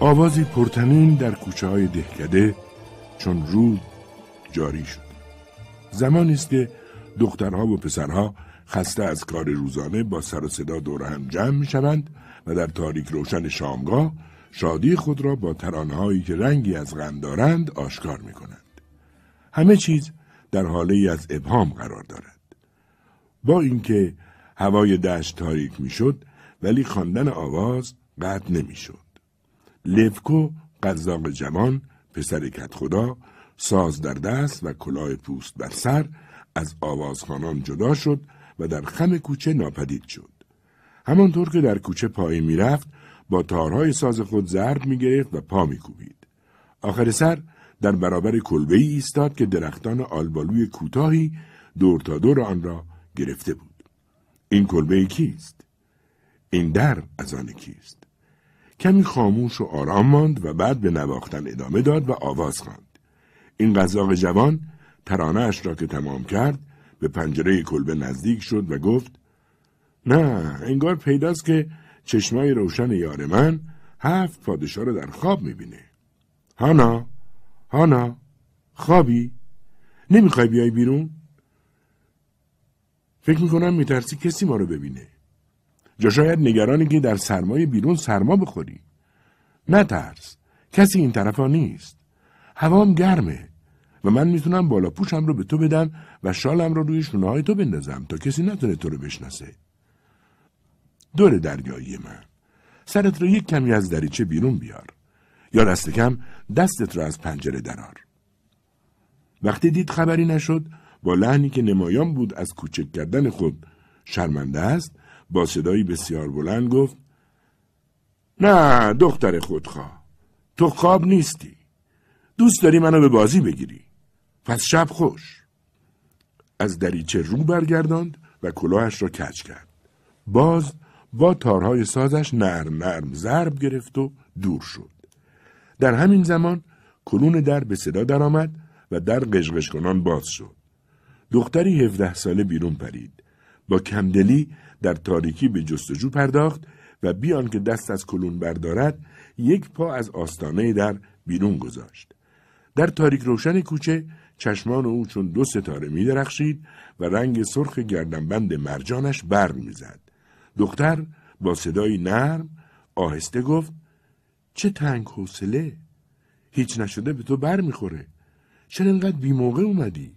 آوازی پرتنین در کوچه های دهکده چون رود جاری شد زمانی است که دخترها و پسرها خسته از کار روزانه با سر و صدا دور هم جمع می شوند و در تاریک روشن شامگاه شادی خود را با ترانهایی که رنگی از غم دارند آشکار می کنند. همه چیز در حاله ای از ابهام قرار دارد. با اینکه هوای دشت تاریک می‌شد ولی خواندن آواز قطع نمی‌شد. لفکو قزاق جوان پسر کت خدا ساز در دست و کلاه پوست بر سر از آوازخانان جدا شد و در خم کوچه ناپدید شد. همانطور که در کوچه پای می‌رفت با تارهای ساز خود ضرب می‌گرفت و پا میکوبید. آخر سر در برابر کلبه ای ایستاد که درختان آلبالوی کوتاهی دور تا دور آن را گرفته بود. این کلبه کیست؟ این در از آن کیست؟ کمی خاموش و آرام ماند و بعد به نواختن ادامه داد و آواز خواند. این قزاق جوان ترانه اش را که تمام کرد به پنجره کلبه نزدیک شد و گفت نه انگار پیداست که چشمای روشن یار من هفت پادشاه را در خواب می‌بینه. هانا هانا خوابی؟ نمی‌خوای بیای بیرون؟ فکر می‌کنم میترسی کسی ما رو ببینه. جا شاید نگرانی که در سرمای بیرون سرما بخوری. نترس. کسی این طرفا نیست. هوام گرمه و من می‌تونم بالا پوشم رو به تو بدم و شالم رو روی شونه های تو بندازم تا کسی نتونه تو رو بشناسه. دور دریایی من. سرت رو یک کمی از دریچه بیرون بیار. یا دست کم دستت رو از پنجره درار. وقتی دید خبری نشد با لحنی که نمایان بود از کوچک کردن خود شرمنده است با صدایی بسیار بلند گفت نه دختر خودخواه تو خواب نیستی دوست داری منو به بازی بگیری پس شب خوش. از دریچه رو برگرداند و کلاهش را کج کرد. باز با تارهای سازش نرم نرم ضرب گرفت و دور شد. در همین زمان کلون در به صدا درآمد و در قشقش کنان باز شد. دختری هفده ساله بیرون پرید. با کمدلی در تاریکی به جستجو پرداخت و بیان که دست از کلون بردارد یک پا از آستانه در بیرون گذاشت. در تاریک روشن کوچه چشمان او چون دو ستاره می درخشید و رنگ سرخ گردنبند مرجانش برق می‌زد. دختر با صدایی نرم آهسته گفت چه تنگ حوصله! هیچ نشده به تو بر می‌خوره چرا انقدر بی موقع اومدی؟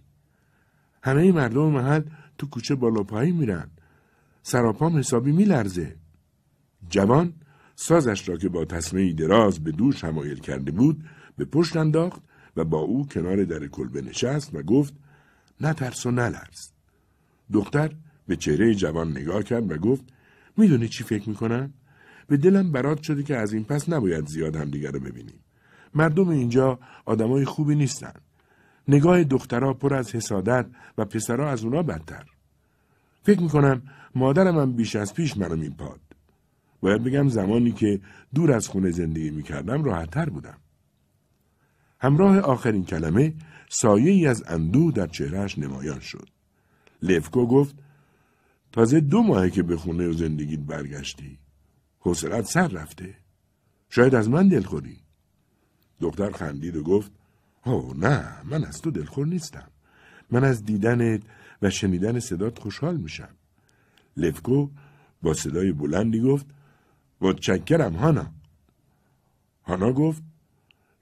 همه مردم محل تو کوچه بالا پایی میرن. سراپام حسابی میلرزه. جوان سازش را که با تصمیه دراز به دوش همایل کرده بود به پشت انداخت و با او کنار در کلبه نشست و گفت نه ترس و نلرز دختر به چهره جوان نگاه کرد و گفت می‌دونی چی فکر می‌کنم؟ به دلم برات شده که از این پس نباید زیاد همدیگر رو ببینیم. مردم اینجا آدمای خوبی نیستن. نگاه دخترها پر از حسادت و پسرها از اونا بدتر. فکر می‌کنم مادرم هم بیش از پیش منو میپاد باید بگم زمانی که دور از خونه زندگی می‌کردم راحتتر بودم همراه آخرین کلمه سایه ای از اندوه در چهرهش نمایان شد. لفکو گفت تازه دو ماهه که به خونه و زندگیت برگشتی. حوصلت سر رفته. شاید از من دلخوری. دختر خندید و گفت اوه نه من از تو دلخور نیستم. من از دیدنت و شنیدن صدات خوشحال میشم. لفکو با صدای بلندی گفت متشکرم هانا. هانا گفت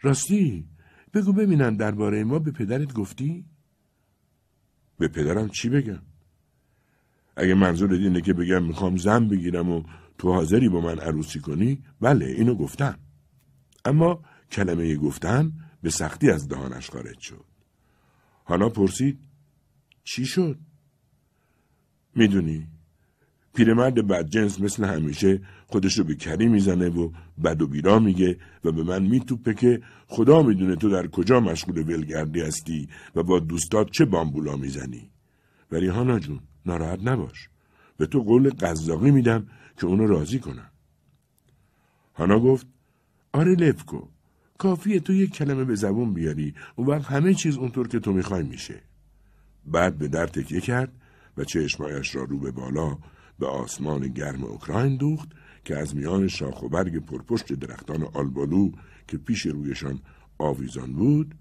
راستی بگو ببینم درباره ما به پدرت گفتی؟ به پدرم چی بگم؟ اگه منظور اینه که بگم می‌خوام زن بگیرم و تو حاضری با من عروسی کنی بله اینو گفتم اما کلمه گفتم به سختی از دهانش خارج شد حالا پرسید چی شد؟ می‌دونی پیرمرد بدجنس مثل همیشه خودشو به کری می‌زنه و بد و بیرا میگه و به من میتوپه که خدا می‌دونه تو در کجا مشغول ولگردی هستی و با دوستات چه بامبولا می‌زنی. ولی هانا جون ناراحت نباش. به تو قول قذاقی میدم که اونو راضی کنم. هانا گفت آره لفکو کافیه تو یک کلمه به زبون بیاری. اون وقت همه چیز اونطور که تو می‌خوای میشه. بعد به در تکیه کرد و چشمایش را رو به بالا به آسمان گرم اوکراین دوخت که از میان شاخ و برگ پرپشت درختان آلبالو که پیش رویشان آویزان بود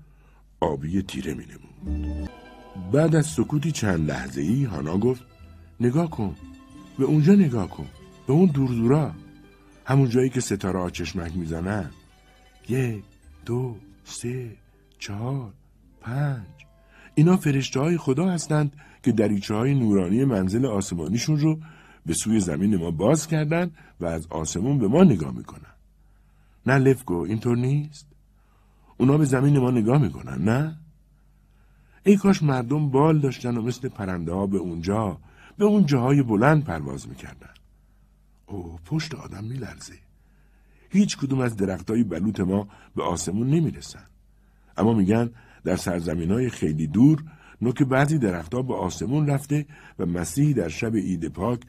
آبی تیره می نمود. بعد از سکوتی چند لحظه ای هانا گفت نگاه کن به اونجا نگاه کن به اون دور دورا همون جایی که ستاره آچشمک می‌زنن یک دو سه چهار پنج اینا فرشته های خدا هستند که دریچه های نورانی منزل آسمانیشون رو سوی زمین ما باز کردن و از آسمون به ما نگاه می‌کنن. نه لفگو اینطور نیست؟ اونا به زمین ما نگاه می‌کنن نه؟ ای کاش مردم بال داشتن و مثل پرنده ها به اونجا به اون جاهای بلند پرواز می‌کردن. او پشت آدم میلرزه. هیچ کدوم از درختای بلوط ما به آسمون نمی‌رسن. اما میگن در سرزمین های خیلی دور نوک بعضی درختها به آسمون رفته و مسیح در شب عید پاک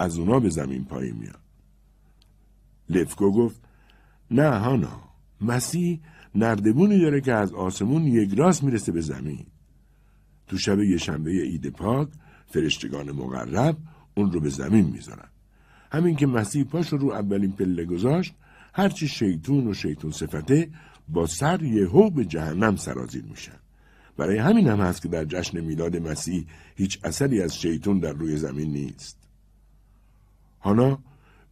از اونا به زمین پایین میاد. لفکو گفت نه هانا مسیح نردبونی داره که از آسمون یک راست می‌رسه به زمین. تو شب یه شنبه عید پاک فرشتگان مقرب اون رو به زمین می‌ذارن. همین که مسیح پاش رو اولین پله گذاشت هرچی شیطون و شیطون صفته با سر یهو به جهنم سرازیر میشن. برای همین هم هست که در جشن میلاد مسیح هیچ اثری از شیطون در روی زمین نیست. هانا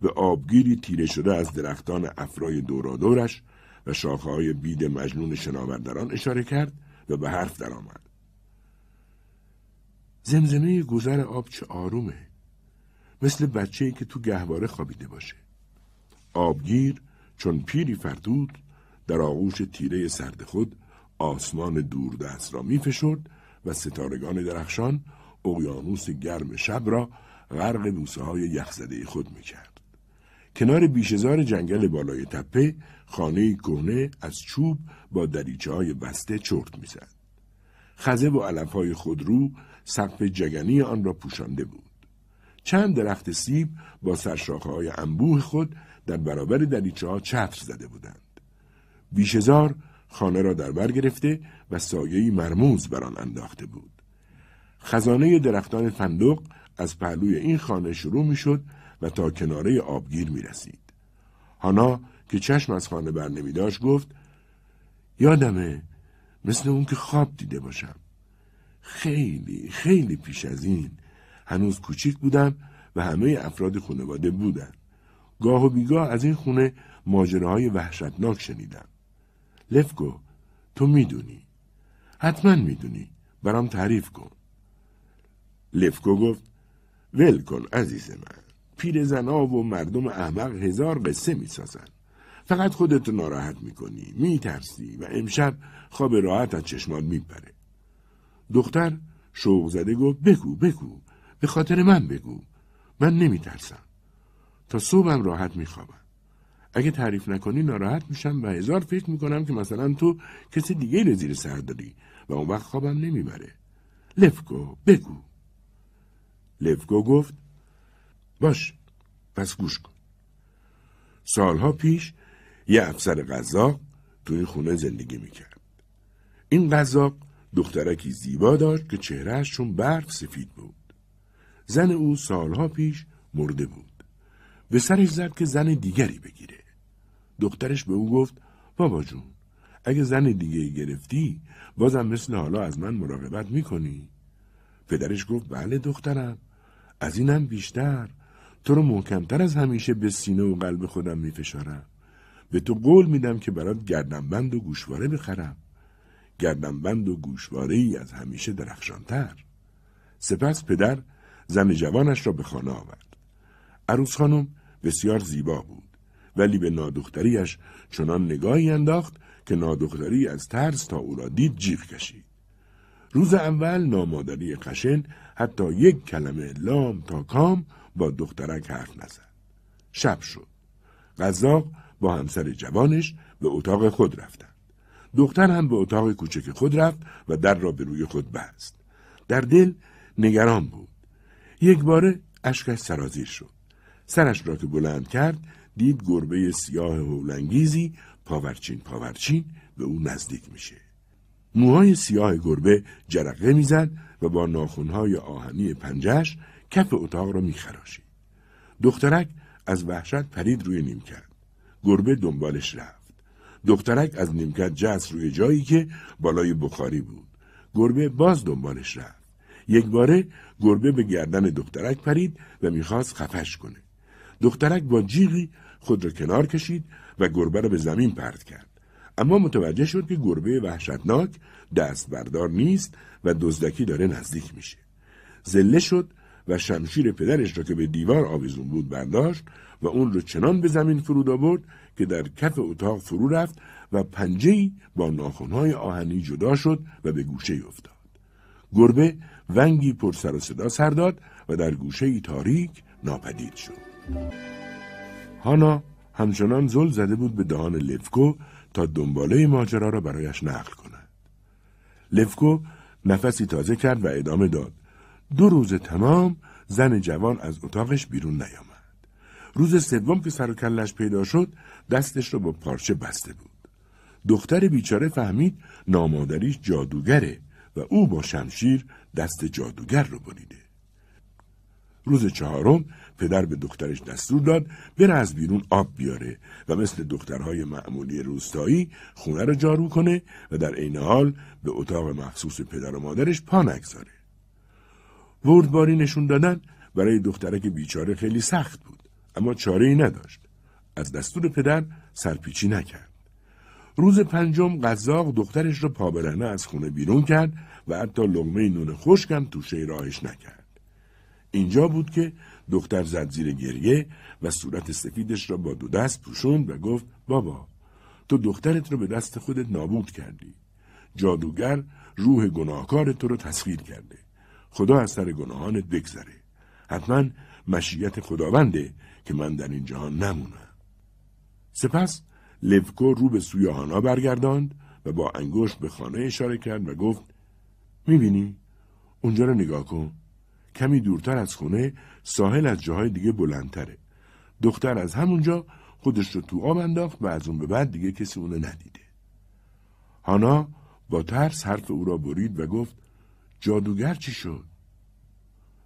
به آبگیری تیره شده از درختان افرای دورادورش و شاخه های بید مجنون شناوردران اشاره کرد و به حرف درآمد. زمزمه گذر آب چه آرومه. مثل بچه که تو گهواره خوابیده باشه. آبگیر چون پیری فرتود در آغوش تیره سرد خود آسمان دوردست را میفشرد و ستارگان درخشان اقیانوس گرم شب را غرق بوسه های یخزده خود می‌کرد. کنار بیشزار جنگل بالای تپه خانه کهنه از چوب با دریچه های بسته چرت می‌زد. خزه و علف های خودرو سقف جگنی آن را پوشانده بود. چند درخت سیب با سرشاخه های انبوه خود در برابر دریچه ها چتر زده بودند. بیشزار خانه را در بر گرفته و سایهی مرموز بر آن انداخته بود. خزانه درختان فندق از پهلوی این خانه شروع می شد و تا کناره آبگیر می رسید. هانا که چشم از خانه بر نمی داشت گفت یادمه مثل اون که خواب دیده باشم. خیلی خیلی پیش از این هنوز کوچیک بودم و همه افراد خانواده بودن. گاه و بیگاه از این خونه ماجراهای وحشتناک شنیدم. لفگو تو می‌دونی حتما می‌دونی برام تعریف کن لفگو گفت ول کن عزیز من. پیر زنا و مردم احمق هزار قصه می‌سازن. فقط خودتو ناراحت می‌کنی میترسی و امشب خواب راحت از چشمات میپره. دختر شوق زده گفت بگو بگو به خاطر من بگو. من نمیترسم. تا صبحم راحت میخوابم. اگه تعریف نکنی ناراحت میشم و هزار فکر می‌کنم که مثلا تو کسی دیگه رو زیر سر داری و اون وقت خوابم نمی‌بره. لفگو بگو. لفگو گفت باش پس گوش کن. سالها پیش یه افسر قذاق تو این خونه زندگی می‌کرد. این قذاق دخترکی زیبا داشت که چهرهش چون برف سفید بود. زن او سالها پیش مرده بود. به سرش زد که زن دیگری بگیره. دخترش به او گفت بابا جون اگه زن دیگه گرفتی بازم مثل حالا از من مراقبت می‌کنی؟ پدرش گفت بله دخترم. از اینم بیشتر. تو رو محکمتر از همیشه به سینه و قلب خودم میفشارم. به تو قول میدم که برات گردنبند و گوشواره بخرم. گردنبند و گوشواره ای از همیشه درخشانتر. سپس پدر زن جوانش را به خانه آورد. عروس خانم بسیار زیبا بود ولی به نادختریش چنان نگاهی انداخت که نادختری از ترس تا او را دید جیغ کشید. روز اول نامادری خشن حتی یک کلمه لام تا کام با دخترک حرف نزد. شب شد. قذاق با همسر جوانش به اتاق خود رفتند. دختر هم به اتاق کوچک خود رفت و در را به روی خود بست. در دل نگران بود. یک باره اشکش سرازیر شد. سرش را که بلند کرد دید گربه سیاه هولنگیزی پاورچین پاورچین به او نزدیک میشه. موهای سیاه گربه جرقه می‌زد و با ناخونهای آهنی پنجش کف اتاق را میخراشید. دخترک از وحشت پرید روی نیمکت. گربه دنبالش رفت. دخترک از نیمکت جست روی جایی که بالای بخاری بود. گربه باز دنبالش رفت. یک باره گربه به گردن دخترک پرید و می‌خواست خفش کنه. دخترک با جیغی خود را کنار کشید و گربه را به زمین پرد کرد. اما متوجه شد که گربه وحشتناک دست بردار نیست و دزدکی داره نزدیک میشه زله شد و شمشیر پدرش را که به دیوار آویزون بود برداشت و اون رو چنان به زمین فرود آورد که در کف اتاق فرو رفت و پنجهای با ناخونهای آهنی جدا شد و به گوشه افتاد. گربه ونگی پر سر و صدا سر داد و در گوشه تاریک ناپدید شد. هانا همچنان زل زده بود به دهان لفکو تا دنباله ماجرا را برایش نقل کند. لفکو نفسی تازه کرد و ادامه داد. دو روز تمام زن جوان از اتاقش بیرون نیامد. روز سوم که سر و کلش پیدا شد دستش را با پارچه بسته بود. دختر بیچاره فهمید نامادریش جادوگره و او با شمشیر دست جادوگر رو بریده. روز چهارم پدر به دخترش دستور داد بره از بیرون آب بیاره و مثل دخترهای معمولی روستایی خونه رو جارو کنه و در عین حال به اتاق مخصوص پدر و مادرش پا نگذاره. وردباری نشون دادن برای دخترک بیچاره خیلی سخت بود اما چاره ای نداشت. از دستور پدر سرپیچی نکرد. روز پنجم قزاق دخترش را پابرنه از خونه بیرون کرد و حتی لغمه نون خشکم توشه راهش نکرد. اینجا بود که دختر زد زیر گریه و صورت سفیدش را با دو دست پوشوند و گفت بابا تو دخترت رو به دست خودت نابود کردی. جادوگر روح گناهکار تو رو تسخیر کرده. خدا از سر گناهانت بگذره. حتما مشیت خداونده که من در این جهان نمونم. سپس لفکو رو به سوی هانا برگرداند و با انگشت به خانه اشاره کرد و گفت می‌بینی؟ اونجا رو نگاه کن. کمی دورتر از خونه ساحل از جاهای دیگه بلندتره. دختر از همونجا خودش رو تو آب انداخت و از اون به بعد دیگه کسی اونو ندیده. هانا با ترس حرف او را برید و گفت جادوگر چی شد؟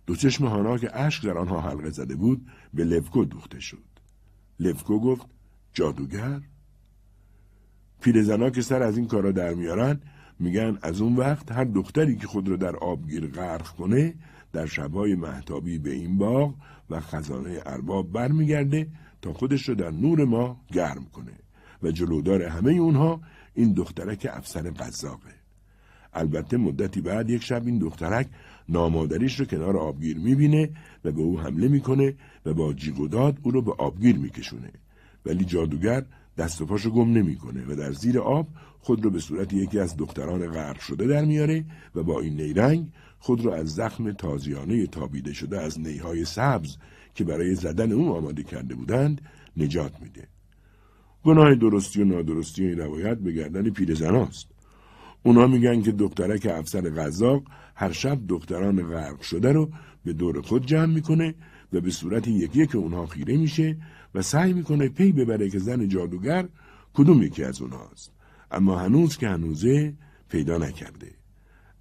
دو چشم هانا که اشک در آنها حلقه زده بود به لفکو دوخته شد. لفکو گفت جادوگر؟ پیرزنا که سر از این کارا در میارن میگن از اون وقت هر دختری که خود را در آبگیر غرق کنه در شبهای محتابی به این باغ و خزانه ارباب برمیگرده تا خودش رو در نور ما گرم کنه و جلودار همه اونها این دخترک افسر قزاقه. البته مدتی بعد یک شب این دخترک نامادریش رو کنار آبگیر می‌بینه و به او حمله می‌کنه و با جیغ و داد او رو به آبگیر میکشونه. ولی جادوگر دست و پاشو گم نمی‌کنه و در زیر آب خود رو به صورت یکی از دختران غرق شده در میاره و با این نیرنگ خود را از زخم تازیانه تابیده شده از نیهای سبز که برای زدن او آماده کرده بودند نجات میده. گناه درستی و نادرستی این روایت به گردن پیرزناست. اونا میگن که دخترک افسر غذاق هر شب دختران غرق شده رو به دور خود جمع می‌کنه و به صورت یکی که اونها خیره میشه و سعی می‌کنه پی ببره که زن جادوگر کدوم یکی از اونهاست اما هنوز که هنوزه پیدا نکرده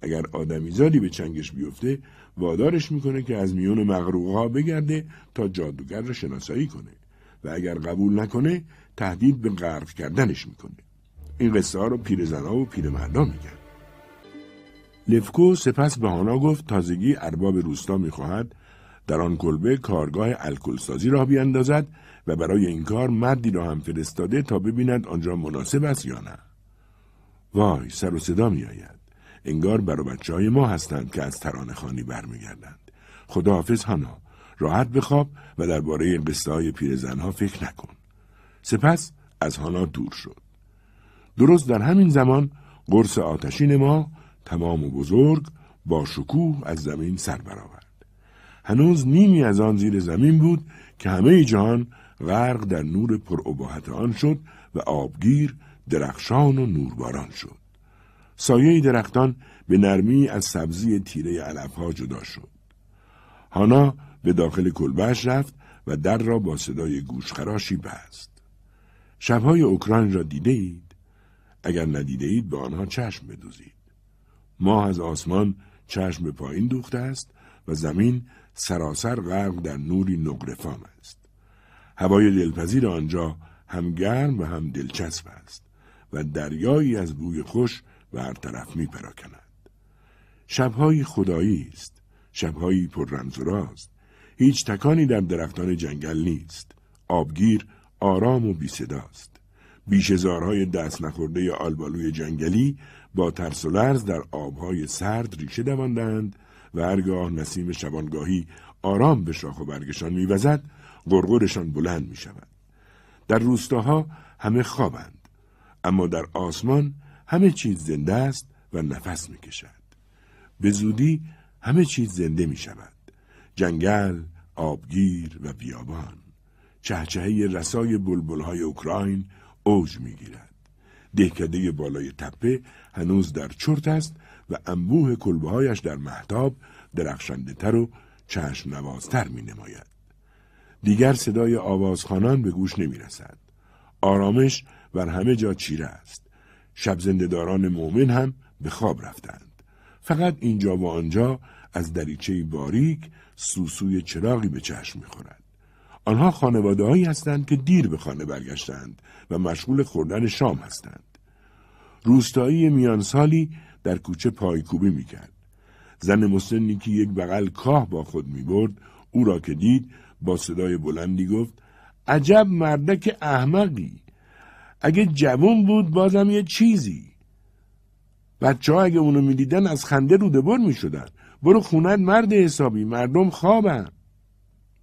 اگر آدمیزادی به چنگش بیفته وادارش می‌کنه که از میون مغروقها بگرده تا جادوگر را شناسایی کنه و اگر قبول نکنه تهدید به غرق کردنش می‌کنه. این قصه ها رو پیرزنها و پیرمردا میگن. لفکو سپس به هانا گفت تازگی ارباب روستا می‌خواهد در آن کلبه کارگاه الکلسازی را بیاندازد و برای این کار مردی را هم فرستاده تا ببیند آنجا مناسب است یا نه. وای سر و صدا می آید. انگار برا بچه های ما هستند که از ترانه خانی برمیگردند. خداحافظ هانا راحت بخواب و درباره قصه های پیرزنها فکر نکن. سپس از هانا دور شد. درست در همین زمان قرص آتشین ما تمام و بزرگ با شکوه از زمین سر برآورد. هنوز نیمی از آن زیر زمین بود که همه جهان غرق در نور پرعباحت آن شد و آبگیر درخشان و نورباران شد. سایه درختان به نرمی از سبزی تیره علفها جدا شد. هانا به داخل کلبهش رفت و در را با صدای گوشخراشی بست. شبهای اوکراین را دیده اید؟ اگر ندیده اید به آنها چشم بدوزید. ماه از آسمان چشم به پایین دوخته است و زمین سراسر غرق در نوری نقرفام است. هوای دلپذیر آنجا هم گرم و هم دلچسب است و دریایی از بوی خوش بر طرف می پراکند. شبهایی خدایی است. شبهایی پر رمز و راست. هیچ تکانی در درختان جنگل نیست. آبگیر آرام و بی صداست. بیشزارهای دست نخورده آلبالوی جنگلی با ترس و لرز در آبهای سرد ریشه دواندند و هرگاه نسیم شبانگاهی آرام به شاخ و برگشان میوزد غرغرشان بلند می شود. در روستاها همه خوابند اما در آسمان همه چیز زنده است و نفس می کشد. به زودی همه چیز زنده می شود. جنگل، آبگیر و بیابان. چهچهه رسای بلبلهای اوکراین اوج می گیرد. دهکده بالای تپه هنوز در چرت است و انبوه کلبههایش در محتاب درخشنده تر و چشم نوازتر می نماید. دیگر صدای آوازخانان به گوش نمی رسد. آرامش بر همه جا چیره است. شب زندهداران مؤمن هم به خواب رفتند. فقط اینجا و آنجا از دریچه باریک سوسوی چراغی به چشم می‌خورد. آنها خانواده هایی هستند که دیر به خانه برگشتند و مشغول خوردن شام هستند. روستایی میانسالی در کوچه پایکوبی می‌کرد. زن مسنی که یک بغل کاه با خود می‌برد او را که دید با صدای بلندی گفت عجب مردک احمقی اگه جوون بود بازم یه چیزی. بچه ها اگه اونو می‌دیدن از خنده روده بر می‌شدن. برو خونت مرد حسابی مردم خوابن.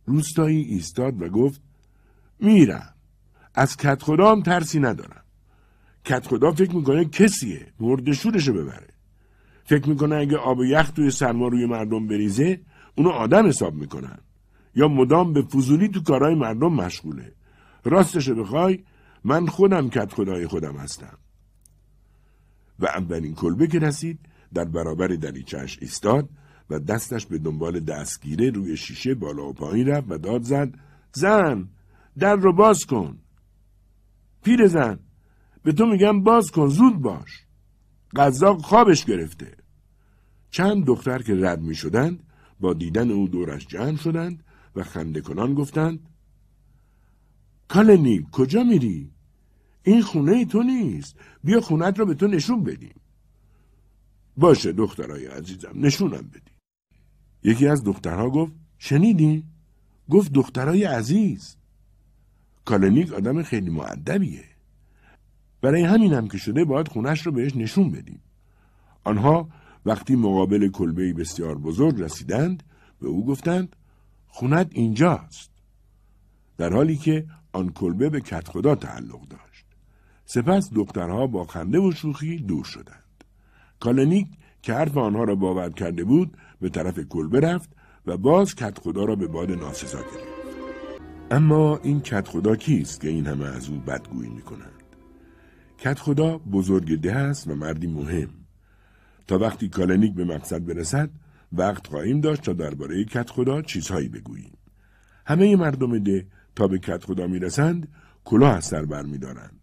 روستایی ایستاد و گفت میرم. از کت خدام ترسی ندارم. کت خدا فکر می‌کنه کسیه مردشورشو ببره. فکر می‌کنه اگه آب یخ توی سرما روی مردم بریزه اونو آدم حساب می‌کنن. یا مدام به فضولی تو کارهای مردم مشغوله. راستش بخوای من خودم کت خدای خودم هستم. و اولین کلبه که رسید در برابر دریچهش ایستاد و دستش به دنبال دستگیره روی شیشه بالا و پایین رفت و داد زد زن در رو باز کن. پیر زن به تو میگم باز کن زود باش. قزاق خوابش گرفته. چند دختر که رد می شدند با دیدن او دورش جمع شدند و خنده کنان گفتند کالنی کجا میری؟ این خونه ای تو نیست. بیا خونت را به تو نشون بدیم. باشه دخترای عزیزم نشونم بدی. یکی از دخترها گفت شنیدی؟ گفت دخترای عزیز. کالنیک آدم خیلی معدبیه برای همین هم که شده باید خونش رو بهش نشون بدیم. آنها وقتی مقابل کلبه بسیار بزرگ رسیدند به او گفتند خونت اینجاست. در حالی که آن کلبه به کت خدا تعلق داشت. سپس دخترها با خنده و شوخی دور شدند. کالنیک که حرف آنها را باور کرده بود به طرف کلبه رفت و باز کدخدا را به باد ناسزا گرفت. اما این کدخدا کیست که این همه از او بدگویی می کنند؟ کدخدا بزرگ ده است و مردی مهم. تا وقتی کالنیک به مقصد برسد وقت خواهیم داشت تا درباره کدخدا چیزهایی بگوییم. همه مردم ده تا به کدخدا می‌رسند کلاه از سر برمیدارند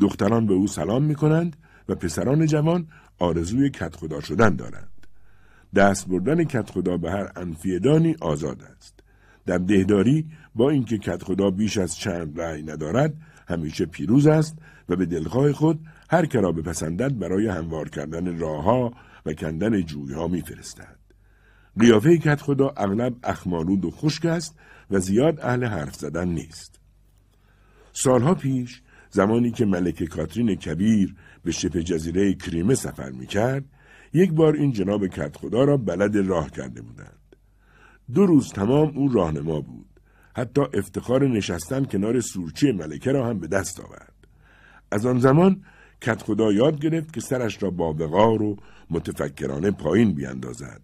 دختران به او سلام می‌کنند و پسران جوان آرزوی کت خدا شدن دارند. دست بردن کت خدا به هر انفیدانی آزاد است. در دهداری با اینکه کت خدا بیش از چند رأی ندارد همیشه پیروز است و به دلخواه خود هر کرا بپسندد برای هموار کردن راهها و کندن جویها میفرستد. قیافه کت خدا اغلب اخمالود و خشک است و زیاد اهل حرف زدن نیست. سالها پیش زمانی که ملک کاترین کبیر به شبه جزیره کریمه سفر می کرد، یک بار این جناب کت خدا را بلد راه کرده بودند. دو روز تمام او راهنما بود. حتی افتخار نشستن کنار سورچی ملکه را هم به دست آورد. از آن زمان کت خدا یاد گرفت که سرش را با وقار و متفکرانه پایین بیاندازد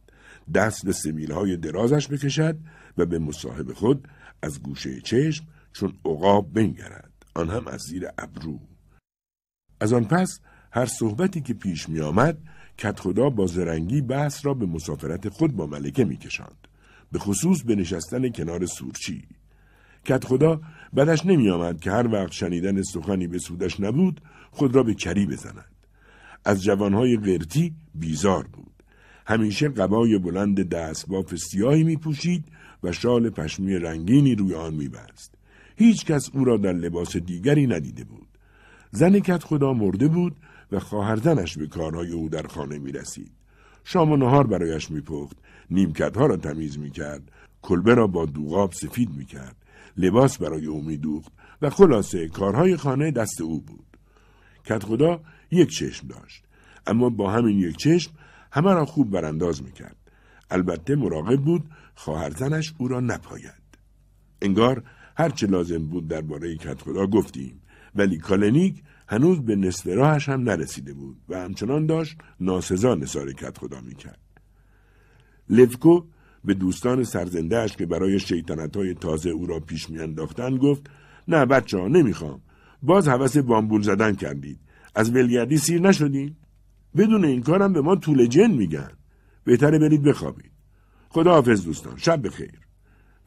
دست به سمیل های درازش بکشد و به مصاحب خود از گوشه چشم چون عقاب بنگرد. آن هم از زیر ابرو. از آن پس هر صحبتی که پیش می آمد کت خدا با زرنگی بحث را به مسافرت خود با ملکه می کشند. به خصوص به نشستن کنار سورچی. کت خدا بدش نمی آمد که هر وقت شنیدن سخنی به سودش نبود خود را به کری بزند. از جوانهای قرتی بیزار بود. همیشه قبای بلند دستباف سیاهی می پوشید و شال پشمی رنگینی روی آن می بست. هیچ کس او را در لباس دیگری ندیده بود. زن کت خدا مرده بود و خواهرزنش به کارهای او در خانه می رسید. شام و نهار برایش می پخت. نیمکتها را تمیز می کرد. کلبه را با دوغاب سفید می کرد. لباس برای او می دوخت و خلاصه کارهای خانه دست او بود. کت خدا یک چشم داشت. اما با همین یک چشم همه را خوب برانداز می کرد. البته مراقب بود خواهرزنش او را نپاید. انگار هرچه لازم بود درباره کت خدا گفتیم ولی کالنیک هنوز به نصف راهش هم نرسیده بود و همچنان داشت ناسزا نثار کت خدا می‌کرد. لفکو به دوستان سرزندهش که برای شیطنت های تازه او را پیش میانداختند گفت نه بچه ها نمی‌خوام. باز حوث بامبول زدن کردید. از ولگردی سیر نشدین؟ بدون این کارم به ما طول جن میگن. بهتره برید بخوابید. خدا حافظ دوستان شب بخیر.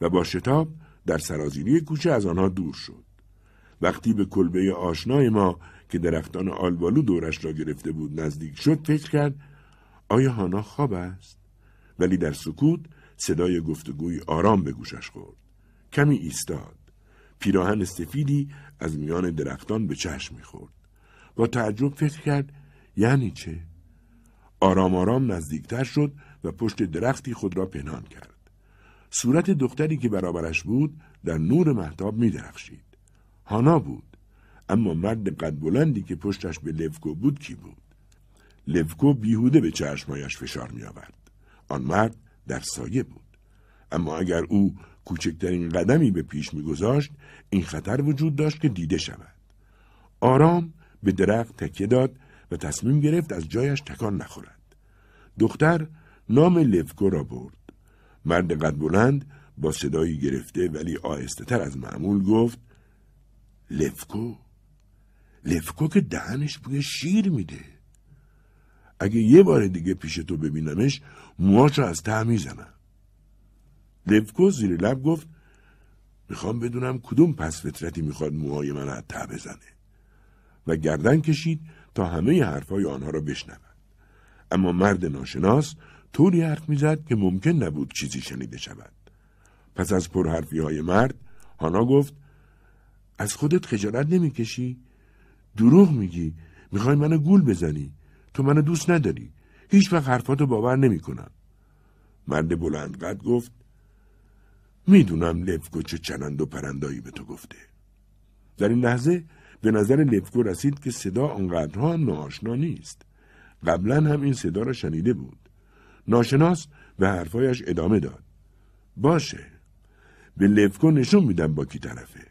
و با شتاب در سرازیری کوچه از آنها دور شد. وقتی به کلبه آشنای ما که درختان آلبالو دورش را گرفته بود نزدیک شد فکر کرد آیا هانا خواب است؟ ولی در سکوت صدای گفتگوی آرام به گوشش خورد. کمی ایستاد. پیراهن سفیدی از میان درختان به چشم می‌خورد. با تعجب فکر کرد یعنی چه؟ آرام آرام نزدیکتر شد و پشت درختی خود را پنهان کرد. صورت دختری که برابرش بود در نور محتاب می درخشید. هانا بود اما مرد قد بلندی که پشتش به لفکو بود کی بود؟ لفکو بیهوده به چشمایش فشار می آورد. آن مرد در سایه بود. اما اگر او کوچکترین قدمی به پیش میگذاشت این خطر وجود داشت که دیده شود. آرام به درخت تکیه داد و تصمیم گرفت از جایش تکان نخورد. دختر نام لفکو را برد. مرد قد بلند با صدایی گرفته ولی آهسته تر از معمول گفت لفکو؟ لفکو که دهنش بوی شیر میده. اگه یه بار دیگه پیش تو ببینمش موهاشو از ته می‌زنم. لفکو زیر لب گفت می‌خوام بدونم کدوم پس فطرتی می‌خواد موهای من از ته بزنه. و گردن کشید تا همه حرفهای آنها را بشنود. اما مرد ناشناس طوری حرف می‌زد که ممکن نبود چیزی شنیده شود. پس از پرحرفی های مرد هانا گفت از خودت خجالت نمی‌کشی؟ دروغ میگی. می‌خوای منو گول بزنی؟ تو منو دوست نداری. هیچ وقت حرفاتو باور نمی‌کنم. مرد بلند قد گفت می‌دونم لفکو چه چنند و پرندایی به تو گفته. در این لحظه به نظر لفکو رسید که صدا آنقدرها ناآشنا نیست. قبلا هم این صدا را شنیده بود. ناشناس به حرفایش ادامه داد. باشه. به لفکو نشون میدم با کی طرفه.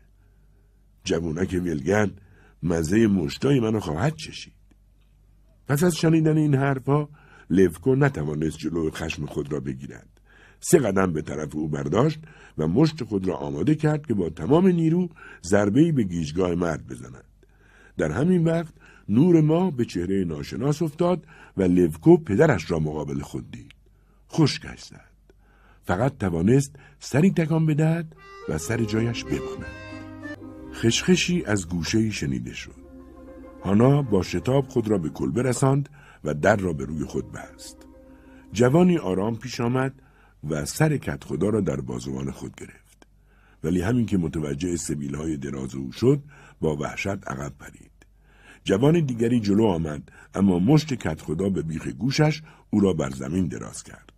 جوونک ولگرد مزه مشتای منو خواهد چشید. پس از شنیدن این حرفها لفکو نتوانست جلو خشم خود را بگیرد. سه قدم به طرف او برداشت و مشت خود را آماده کرد که با تمام نیرو ضربه‌ای به گیجگاه مرد بزند. در همین وقت نور ما به چهره ناشناس افتاد و لوکو پدرش را مقابل خود دید. خشکش زد فقط توانست سری تکان بدهد و سر جایش بماند. خشخشی از گوشه شنیده شد. هانا با شتاب خود را به کلبه رساند و در را به روی خود بست. جوانی آرام پیش آمد و سر کت خدا را در بازوان خود گرفت. ولی همین که متوجه سبیل های او شد با وحشت عقب پرید. جوان دیگری جلو آمد اما مشت کت خدا به بیخ گوشش او را بر زمین دراز کرد.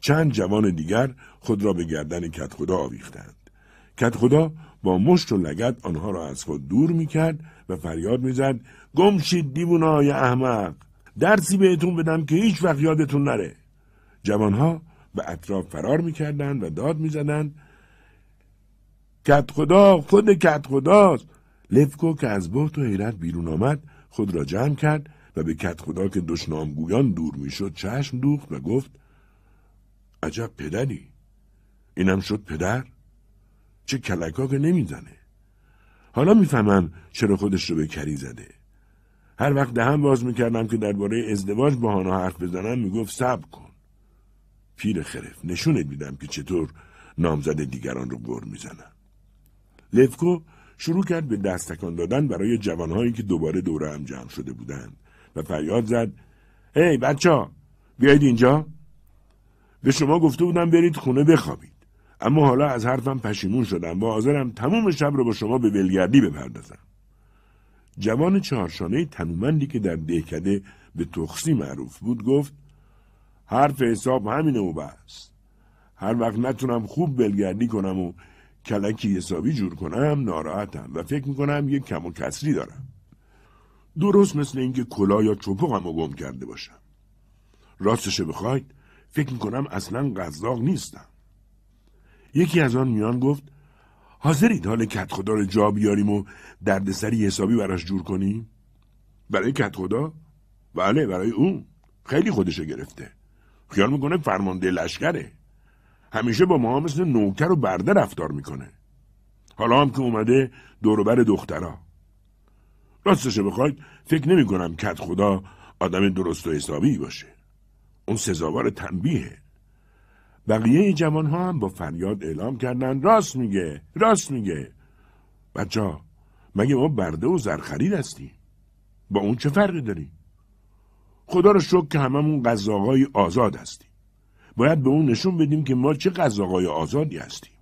چند جوان دیگر خود را به گردن کت خدا آویختند. کت خدا با مشت و لگت آنها را از خود دور می کرد و فریاد می‌زد گم شید دیوونای احمق! درسی بهتون بدم که هیچ وقت یادتون نره! جوانها به اطراف فرار می‌کردند و داد می‌زدند کت خدا خود کت خداست! لفکو که از بحت و حیرت بیرون آمد خود را جمع کرد و به کت خدا که دشنامگویان دور می‌شد چشم دوخت و گفت عجب پدری اینم شد پدر؟ چه کلکا که نمی‌زنه؟ حالا می‌فهمم چرا خودش رو به کری زده. هر وقت دهم باز می‌کردم که درباره ازدواج با هانا حرف بزنم می‌گفت صبر کن. پیر خرف نشونت میدم که چطور نامزد دیگران رو گر می‌زنم. لفکو شروع کرد به دستکان دادن برای جوانهایی که دوباره دوره هم جمع شده بودند و فریاد زد هی hey, بچه ها بیایید اینجا. به شما گفته بودم برید خونه بخوابید اما حالا از حرفم پشیمون شدم و حاضرم تمام شب رو با شما به ولگردی بپردازم. جوان چهارشانه تنومندی که در دهکده به تخصی معروف بود گفت حرف حساب همینه و بس. هر وقت نتونم خوب بلگردی کنم و کلکی حسابی جور کنم ناراحتم و فکر می‌کنم یک کم و کسری دارم. درست مثل اینکه کلا یا چپقم رو گم کرده باشم. راستش بخواید فکر می‌کنم اصلا قذاق نیستم. یکی از آن میان گفت حاضرید حال کت خدا رو جا بیاریم و دردسری حسابی براش جور کنیم؟ برای کت خدا بله برای اون. خیلی خودشو گرفته. خیال می‌کنه فرمانده لشکره. همیشه با ما مثل نوکر و برده رفتار می‌کنه. حالا هم که اومده دوروبر دخترا. راستش بخواید فکر نمی کنم کت خدا آدم درست و حسابی باشه. اون سزاوار تنبیهه. بقیه جوان ها هم با فریاد اعلام کردن راست میگه راست میگه. بچه مگه ما برده و زرخرید هستیم؟ با اون چه فرقی داریم؟ خدا رو شکر که هممون قزاقای آزاد هستیم. باید به اون نشون بدیم که ما چه قزاقای آزادی هستیم.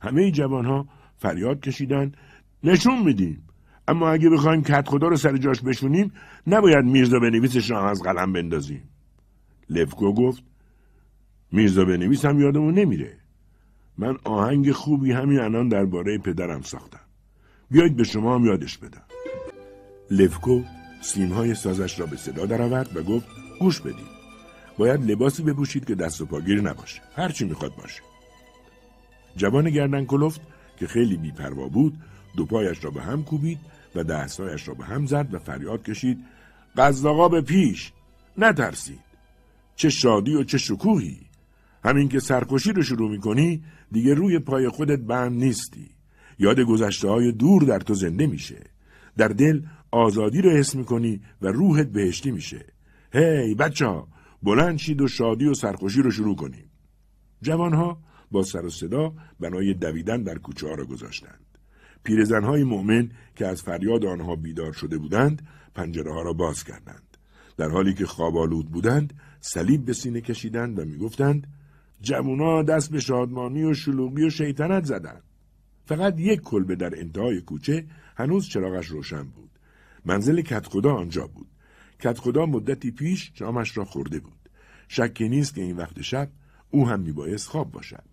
همه جوان ها فریاد کشیدن نشون میدیم. اما اگه بخوایم کت خدا رو سر جاش بشونیم نباید میرزا بنویسش را از قلم بندازیم. لفکو گفت میرزا بنویس هم یادمون نمیره. من آهنگ خوبی همین الان درباره پدرم ساختم. بیایید به شما هم یادش بدم. لفکو سیمهای سازش را به صدا درآورد و گفت گوش بدید. باید لباسی بپوشید که دست و پاگیر نباشه. هرچی می‌خواد باشه. جوان گردن کلفت که خیلی بیپروا بود دو پایش را به هم کوبید و دستهایش را به هم زد و فریاد کشید قزاقا به پیش نترسید. چه شادی و چه شکوهی. همین که سرکشی رو شروع می‌کنی دیگه روی پای خودت بند نیستی. یاد گذشته های دور در تو زنده میشه. در دل آزادی رو حس می‌کنی و روحت بهشتی میشه. هی hey, بچه ها بلند شید و شادی و سرخوشی رو شروع کنیم. جوانها با سر و صدا بنای دویدن در کوچه ها را گذاشتند. پیرزنهای مؤمن که از فریاد آنها بیدار شده بودند پنجره ها را باز کردند. در حالی که خواب آلود بودند صلیب به سینه کشیدند و می‌گفتند جوونا دست به شادمانی و شلوغی و شیطنت زدند فقط یک کلبه در انتهای کوچه هنوز چراغش روشن بود. منزل کتخدا آنجا بود. کتخدا مدتی پیش شامش را خورده بود. شکی نیست که این وقت شب او هم میبایست خواب باشد.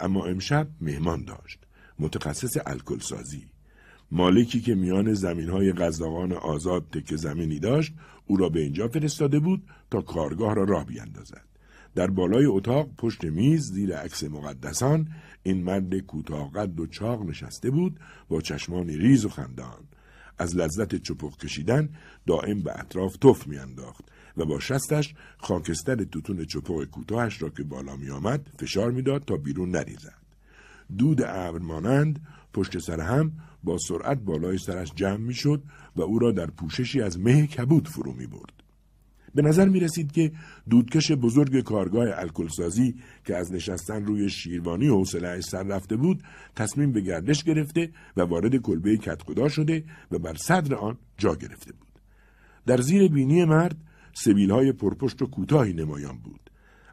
اما امشب مهمان داشت متخصص الکل سازی. مالکی که میان زمین های آزاد تک زمینی داشت او را به اینجا فرستاده بود تا کارگاه را راه بیاندازد در بالای اتاق پشت میز زیر عکس مقدسان این مرد کوتاه قد و چاق نشسته بود با چشمانی ریز و خندان. از لذت چپخ کشیدن دائم به اطراف تف میانداخت و با شستش خاکستر توتون چپخ کوتاهش را که بالا می آمد فشار می‌داد تا بیرون نریزد دود ابر مانند پشت سر هم با سرعت بالای سرش جمع می‌شد و او را در پوششی از مه کبود فرو می برد. به نظر می رسید که دودکش بزرگ کارگاه الکلسازی که از نشستن روی شیروانی حوصله سر رفته بود تصمیم به گردش گرفته و وارد کلبه کتخدا شده و بر صدر آن جا گرفته بود در زیر بینی مرد سبیل های پرپشت و کوتاهی نمایان بود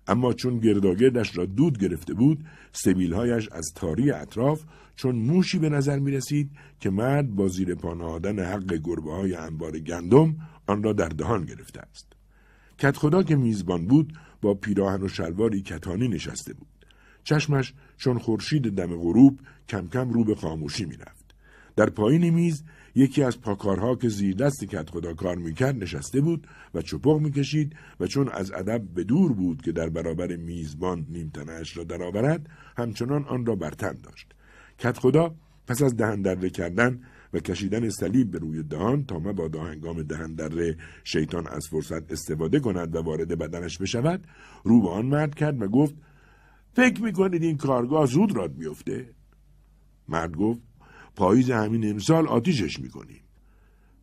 اما چون گرداگردش را دود گرفته بود سبیلهایش از تاری اطراف چون موشی به نظر می رسید که مرد با زیر پانهادن حق گربه های انبار گندم آن را در دهان گرفته است. کت خدا که میزبان بود با پیراهن و شلواری کتانی نشسته بود. چشمش چون خورشید دم غروب کم کم رو به خاموشی می‌رفت. در پایین میز یکی از پاکارها که زیر دست کت خدا کار می‌کرد نشسته بود و چپق می‌کشید و چون از ادب به دور بود که در برابر میزبان نیمتنهاش را درآورد همچنان آن را برتن داشت کت خدا پس از دهن کردن و کشیدن صلیب به روی دهان تا مبادا هنگام دهن دره شیطان از فرصت استفاده کند و وارد بدنش بشود رو به آن مرد کرد و گفت فکر می‌کنید این کارگاه زود راد بیفته؟ مرد گفت پاییز همین امسال آتیشش می‌کنیم.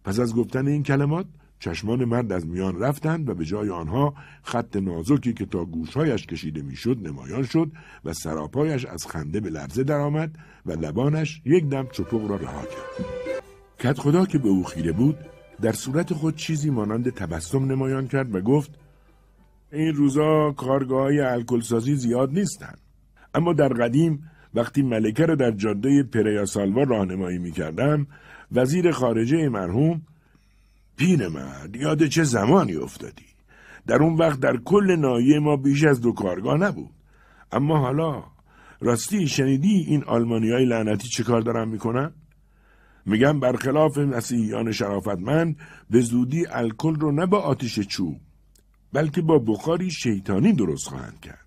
پس از گفتن این کلمات چشمان مرد از میان رفتند و به جای آنها خط نازکی که تا گوشهایش کشیده می‌شد نمایان شد و سراپایش از خنده به لرزه درآمد و لبانش یک دم چپق را رها کرد. کت خدا که به او خیره بود در صورت خود چیزی مانند تبسم نمایان کرد و گفت این روزا کارگاه های الکلسازی زیاد نیستن اما در قدیم وقتی ملکه را در جاده پریاسالوا راهنمایی می‌کردم وزیر خارجه مرحوم مرد یاد چه زمانی افتادی؟ در اون وقت در کل نایه ما بیش از دو کارگاه نبود. اما حالا راستی شنیدی این آلمانی های لعنتی چه کار دارن می‌کنن؟ میگم برخلاف مسیحیان شرافتمند به زودی الکل رو نه با آتیش چوب بلکه با بخاری شیطانی درست خواهند کرد.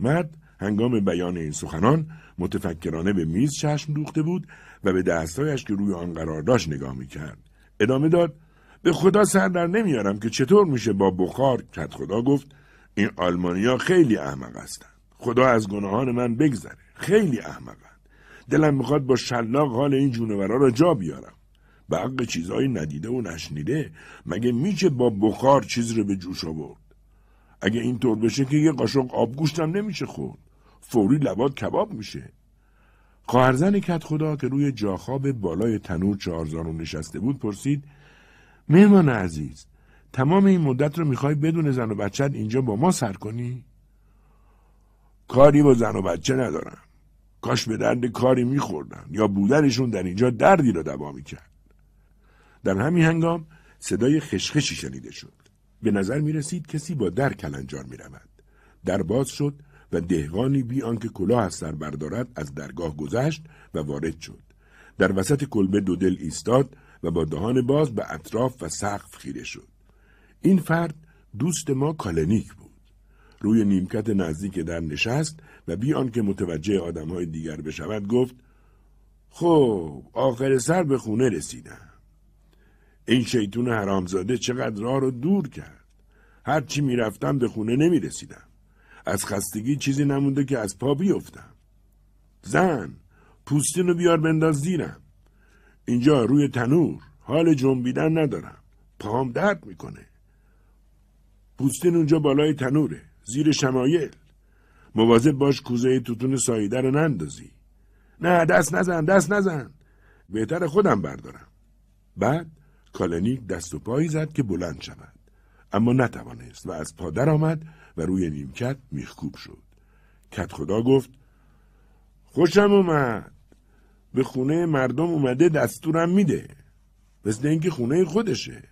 مرد هنگام بیان این سخنان متفکرانه به میز چشم دوخته بود و به دستایش که روی آن قرار داشت نگاه می‌کرد. ادامه داد به خدا سر در نمیارم که چطور میشه با بخار کت خدا گفت این آلمانیا خیلی احمق هستند خدا از گناهان من بگذره. خیلی احمقند دلم می‌خواد با شلاق حال این جونورا را جا بیارم. به حق ندیده و نشنیده مگه میشه با بخار چیز رو به جوش آورد؟ اگه اینطور بشه که یه قاشق آبگوشتم نمیشه خورد. فوری لبات کباب میشه. خواهرزن کت خدا که روی جاخاب بالای تنور چهارزارون نشسته بود پرسید مهمان عزیز تمام این مدت رو می‌خوای بدون زن و بچت اینجا با ما سر کنی؟ کاری با زن و بچه ندارم کاش به درد کاری میخوردن یا بودنشون در اینجا دردی را دوا می‌کرد در همین هنگام صدای خشخشی شنیده شد به نظر می رسید کسی با در کلنجار می رود. در باز شد و دهقانی بی آنکه کلاه از سر بردارد از درگاه گذشت و وارد شد. در وسط کلبه دو دل ایستاد و با دهان باز به اطراف و سقف خیره شد. این فرد دوست ما کالنیک بود. روی نیمکت نزدیک در نشست و بی آنکه متوجه آدمهای دیگر بشود گفت خب آخر سر به خونه رسیدم. این شیطون حرامزاده چقدر راه رو دور کرد هرچی می‌رفتم به خونه نمی‌رسیدم از خستگی چیزی نمونده که از پا بیفتم زن پوستین رو بیار بنداز زیرم اینجا روی تنور حال جنبیدن ندارم. پام درد می‌کنه. پوستین اونجا بالای تنوره زیر شمایل. مواظب باش کوزه توتون ساییده رو نندازی. نه دست نزن دست نزن. بهتر خودم بردارم. بعد کالنیک دست و پایی زد که بلند شود. اما نتوانست و از پادر آمد و روی نیمکت میخکوب شد. کت خدا گفت خوشم اومد. به خونه مردم اومده دستورم میده. مثل اینکه خونه خودشه.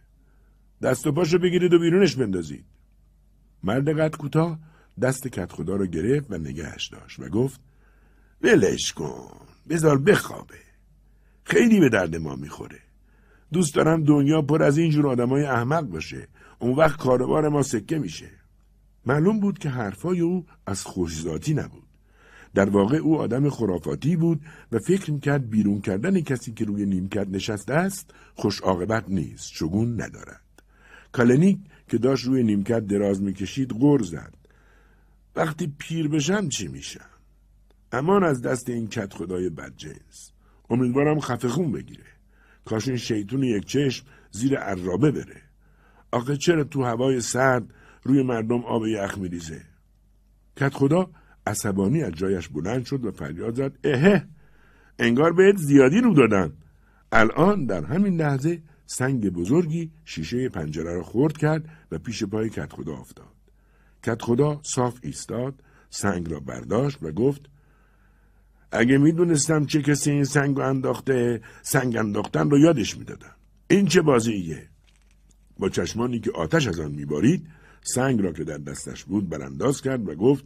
دست و پاشو بگیرید و بیرونش بندازید. مرد قد کوتاه دست کت خدا رو گرفت و نگهش داشت و گفت ولش کن بذار بخوابه. خیلی به درد ما می‌خوره. دوست دارم دنیا پر از اینجور آدمای احمق باشه. اون وقت کاروبار ما سکه میشه. معلوم بود که حرفای او از خوشذاتی نبود. در واقع او آدم خرافاتی بود و فکر می‌کرد بیرون کردن کسی که روی نیمکت نشسته است خوش عاقبت نیست شگون ندارد. کالنیک که داشت روی نیمکت دراز می‌کشید غر زد. وقتی پیر بشم چی میشم؟ امان از دست این کت خدای بدجنس امیدوارم خفه خون بگیره. کاش این شیطون یک چشم زیر عرابه بره. آخه چرا تو هوای سرد روی مردم آب یخ میریزه؟ کت خدا عصبانی از جایش بلند شد و فریاد زد. اهه انگار بهت زیادی رو دادن. الان در همین لحظه سنگ بزرگی شیشه پنجره را خورد کرد و پیش پای کت خدا افتاد. کت خدا صاف ایستاد سنگ را برداشت و گفت اگه می‌دونستم چه کسی این سنگ رو انداخته سنگ انداختن رو یادش می‌دادم. این چه بازیه؟ با چشمانی که آتش از آن میبارید سنگ را که در دستش بود برانداز کرد و گفت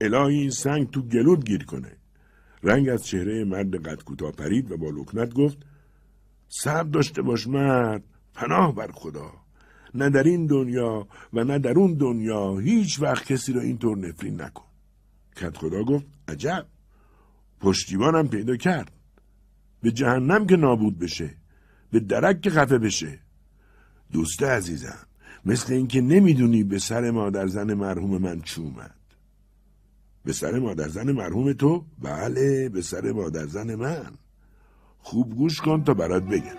الهی این سنگ تو گلود گیر کنه. رنگ از چهره مرد قد کوتاه پرید و با لکنت گفت صبر داشته باش مرد پناه بر خدا. نه در این دنیا و نه در اون دنیا هیچ وقت کسی را اینطور نفرین نکن. کت خدا گفت عجب. پشتیبانم پیدا کرد. به جهنم که نابود بشه. به درک که خفه بشه. دوست عزیزم مثل اینکه نمی‌دونی به سر مادر زن مرحوم من چی اومد به سر مادر زن مرحوم تو؟ بله به سر مادر زن من. خوب گوش کن تا برات بگم.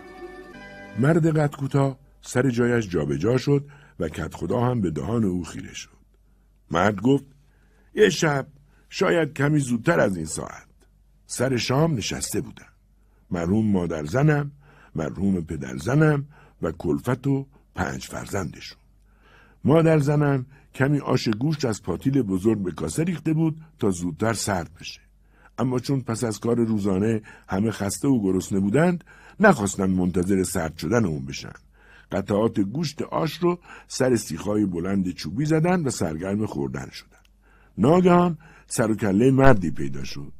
مرد قد سر جایش جابجا جا شد و کت خدا هم به دهان او خیره شد. مرد گفت یه شب شاید کمی زودتر از این ساعت. سر شام نشسته بودم. مرحوم مادر زنم مرحوم پدر زنم و کلفت و پنج فرزندشون. مادر زنم کمی آش گوشت از پاتیل بزرگ به کاسه ریخته بود تا زودتر سرد بشه. اما چون پس از کار روزانه همه خسته و گرسنه بودند نخواستند منتظر سرد شدن اون بشن. قطعات گوشت آش رو سر سیخای بلند چوبی زدن و سرگرم خوردن شدن. ناگهان سر و کله مردی پیدا شد.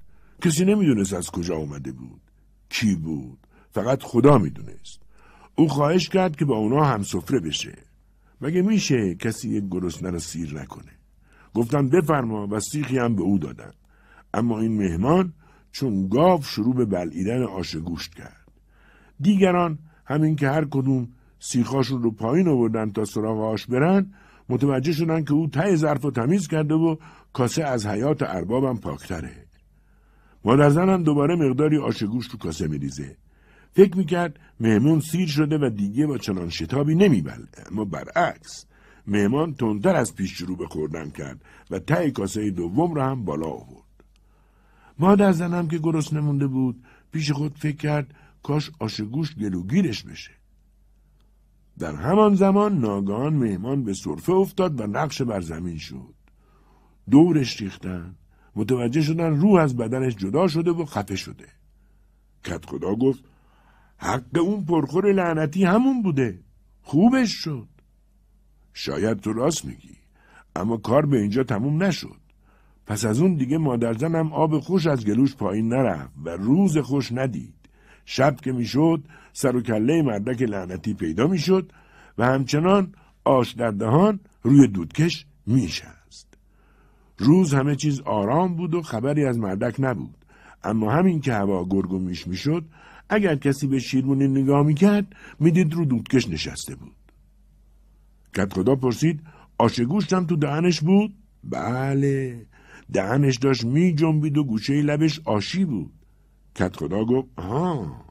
کسی نمی‌دونست از کجا اومده بود. کی بود؟ فقط خدا می‌دونست. او خواهش کرد که با اونا هم سفره بشه. مگه میشه کسی یک گرسنه را سیر نکنه؟ گفتن بفرما و سیخی هم به او دادن. اما این مهمان چون گاو شروع به بلعیدن آش گوشت کرد. دیگران همین که هر کدوم سیخاشون رو پایین آوردن تا سراغ آش برن متوجه شدن که او ته ظرف و تمیز کرده و کاسه از حیات اربابم پاکتره. مادر زنم دوباره مقداری آش گوشت تو کاسه میریزه. فکر می‌کرد مهمون سیر شده و دیگه با چنان شتابی نمیبله اما برعکس مهمان تندتر از پیش شروع به خوردن کرد و ته کاسه دوم را هم بالا آورد. مادر زنم که گرسنه مونده بود پیش خود فکر کرد کاش آش گوشت گلوگیرش بشه. در همان زمان ناگهان مهمان به صرفه افتاد و نقش بر زمین شد. دورش ریختن متوجه شدن روح از بدنش جدا شده و خفه شده. کت خدا گفت حق اون پرخور لعنتی همون بوده. خوبش شد. شاید تو راست میگی اما کار به اینجا تموم نشد. پس از اون دیگه مادرزنم آب خوش از گلوش پایین نرفت و روز خوش ندید. شب که می‌شد سر و کله مردک لعنتی پیدا می‌شد و همچنان آش در دهان روی دودکش میشست روز همه چیز آرام بود و خبری از مردک نبود. اما همین که هوا گرگ میش می‌شد اگر کسی به شیرمونی نگاه می‌کرد می‌دید رو دودکش نشسته بود. کت خدا پرسید آش گوشتم تو دهنش بود؟ بله دهنش داشت می جنبید و گوشه لبش آشی بود. کت خدا گفت ها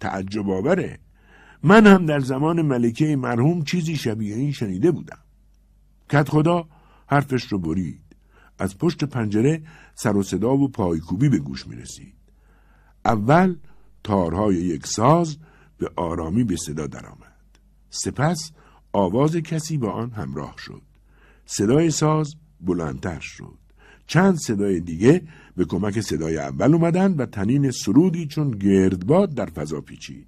تعجب آوره. من هم در زمان ملکه مرحوم چیزی شبیه این شنیده بودم. کت خدا حرفش رو برید. از پشت پنجره سر و صدا و پایکوبی به گوش می رسید. اول تارهای یک ساز به آرامی به صدا درآمد. سپس آواز کسی با آن همراه شد. صدای ساز بلندتر شد. چند صدای دیگه به کمک صدای اول اومدن و تنین سرودی چون گردباد در فضا پیچید.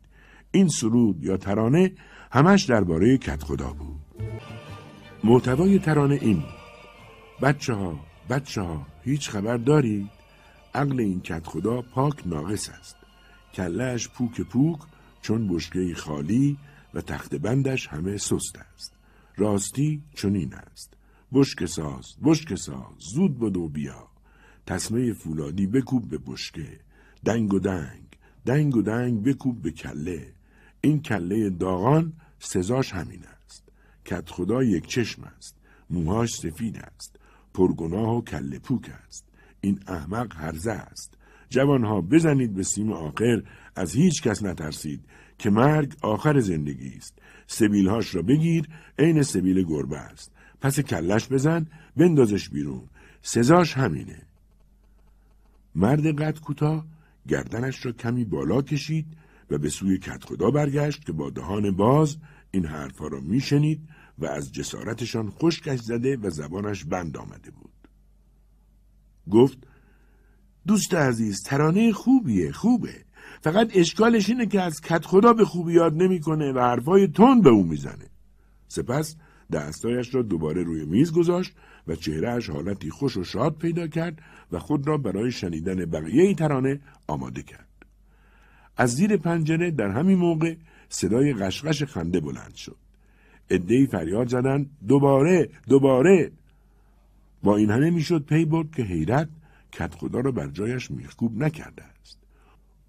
این سرود یا ترانه همش درباره کت خدا بود. محتوای ترانه این بچه ها بچه ها هیچ خبر دارید؟ عقل این کت خدا پاک ناقص است. کلش پوک پوک چون بشکه خالی و تخت بندش همه سست است. راستی چنین است. بشک ساز، بشک ساز، زود بدو بیا. تسمه فولادی بکوب به بشکه. دنگ و دنگ، دنگ و دنگ بکوب به کله. این کله داغان سزاش همین است. کت خدا یک چشم است. موهاش سفید است. پرگناه و کله پوک است. این احمق هرزه است. جوانها بزنید به سیم آخر از هیچ کس نترسید که مرگ آخر زندگی است. سبیلهاش را بگیر عین سبیل گربه است. پس کلش بزن بندازش بیرون. سزاش همینه. مرد قد کوتاه گردنش را کمی بالا کشید و به سوی کت خدا برگشت که با دهان باز این حرفها را میشنید و از جسارتشان خشکش زده و زبانش بند آمده بود. گفت دوست عزیز ترانه خوبیه خوبه. فقط اشکالش اینه که از کت خدا به خوبی یاد نمی‌کنه و حرفای تون به او می‌زنه. سپس دستایش را دوباره روی میز گذاشت و چهرهش حالتی خوش و شاد پیدا کرد و خود را برای شنیدن بقیه ترانه آماده کرد. از زیر پنجره در همین موقع صدای قشقش خنده بلند شد. عدهای فریاد زدند دوباره دوباره! با این همه می‌شد پی برد که حیرت کت خدا را بر جایش میخکوب نکرده است.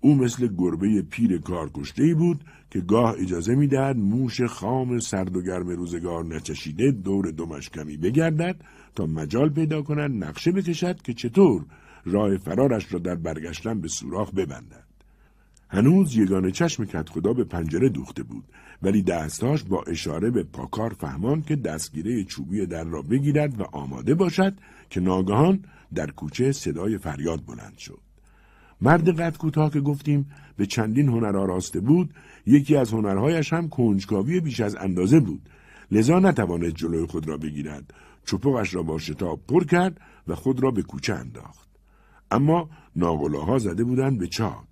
او مثل گربه پیر کارکشته بود که گاه اجازه می‌دهد موش خام سرد و گرم روزگار نچشیده دور دمش کمی بگردد تا مجال پیدا کند نقشه بکشد که چطور راه فرارش را در برگشتن به سوراخ ببندد. هنوز یگانه چشم کت خدا به پنجره دوخته بود ولی دستاش با اشاره به پاکار فهمان که دستگیره چوبی در را بگیرد و آماده باشد که ناگهان در کوچه صدای فریاد بلند شد. مرد قد کوتاه که گفتیم به چندین هنر آراسته بود یکی از هنرهایش هم کنجکاوی بیش از اندازه بود. لذا نتوانست جلوی خود را بگیرد. چپقش را با شتاب پر کرد و خود را به کوچه انداخت. اما ناغلاها زده بودند به چاک.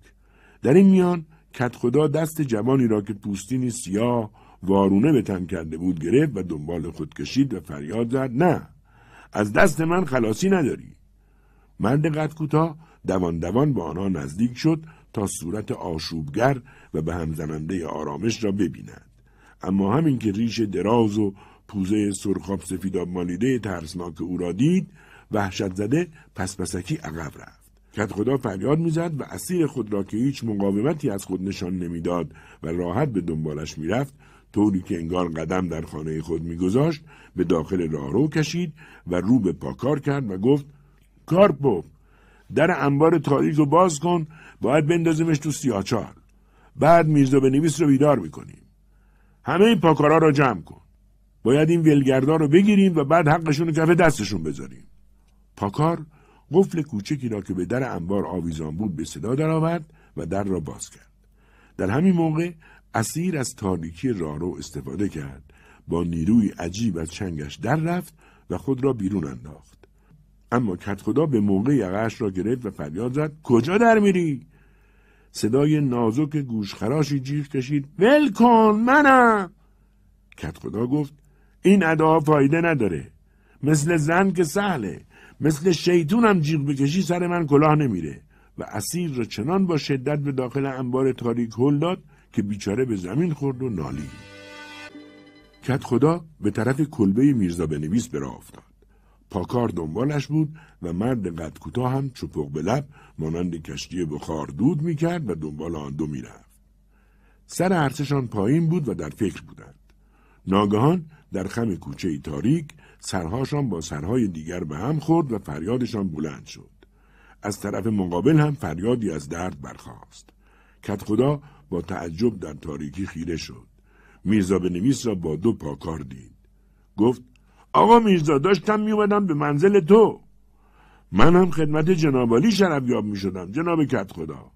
در این میان کت خدا دست جوانی را که پوستینی سیاه وارونه به تن کرده بود گرفت و دنبال خود کشید و فریاد زد نه از دست من خلاصی نداری. مرد قد کوتاه دوان دوان با آنها نزدیک شد تا صورت آشوبگر و به هم زننده آرامش را ببیند. اما همین که ریش دراز و پوزه سرخاب سفیداب مالیده ترسناک او را دید وحشت زده پس پسکی عقب رفت. کت خدا فریاد می‌زد و اسیر خود را که هیچ مقاومتی از خود نشان نمی‌داد و راحت به دنبالش می‌رفت طوری که انگار قدم در خانه خود میگذاشت به داخل راهرو کشید و رو به پاکار کرد و گفت کارپو در انبار تاریک رو باز کن باید بندازیمش تو سیاچال بعد میرزا به نویس رو بیدار می‌کنیم. همه این پاکارا رو جمع کن. باید این ولگردا رو بگیریم و بعد حقشون کف دستشون بذاریم. پاکار قفل کوچکی را که به در انبار آویزان بود به صدا درآورد و در را باز کرد. در همین موقع اسیر از تاریکی راهرو استفاده کرد با نیروی عجیب از چنگش در رفت و خود را بیرون انداخت. اما کت خدا به موقع یقهاش را گرفت و فریاد زد کجا در میری؟ صدای نازک گوشخراشی جیغ کشید ول کن منم. کت خدا گفت این ادا فایده نداره. مثل زن که سهله مثل شیطون هم جیغ بکشی سر من کلاه نمیره. و اسیر را چنان با شدت به داخل انبار تاریک هل داد که بیچاره به زمین خورد و نالی. کت خدا به طرف کلبه میرزا بنویس برا افتاد. پاکار دنبالش بود و مرد قد کوتاه هم چپق به لب مانند کشتی بخار دود می‌کرد و دنبال آن دو می‌رفت. سر ارتشان پایین بود و در فکر بودند. ناگهان در خم کوچه تاریک سرهاشان با سرهای دیگر به هم خورد و فریادشان بلند شد. از طرف مقابل هم فریادی از درد برخاست. کت خدا با تعجب در تاریکی خیره شد. میرزا به نویس را با دو پاکار دید. گفت آقا میرزا داشتم میومدم به منزل تو. من هم خدمت جنابالی شرفیاب می شدم جناب کت خدا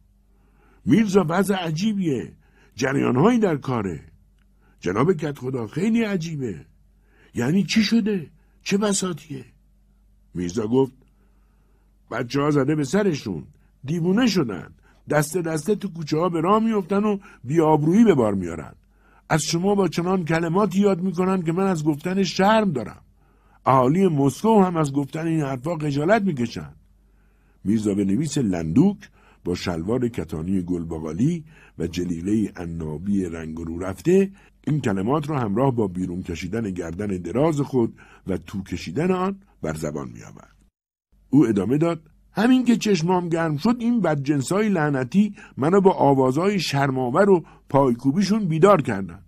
میرزا وضع عجیبیه. جریانهایی در کاره. جناب کت خدا خیلی عجیبه. یعنی چی شده؟ چه بساتیه؟ میرزا گفت بچه ها زده به سرشون. دیوونه شدن. دسته دسته تو کوچه ها به راه میفتن و بیابرویی به بار میارن از شما با چنان کلماتی یاد می‌کنن که من از گفتن شرم دارم. اهالی مسکو هم از گفتن این حرفا خجالت می‌کشن میرزا به نویس لندوک با شلوار کتانی گلباغالی و جلیله انابی رنگ رو رفته این کلمات را همراه با بیرون کشیدن گردن دراز خود و تو کشیدن آن بر زبان میآورد. او ادامه داد همین که چشمام گرم شد این بدجنسای لعنتی منو با آوازهای شرماور و پایکوبیشون بیدار کردن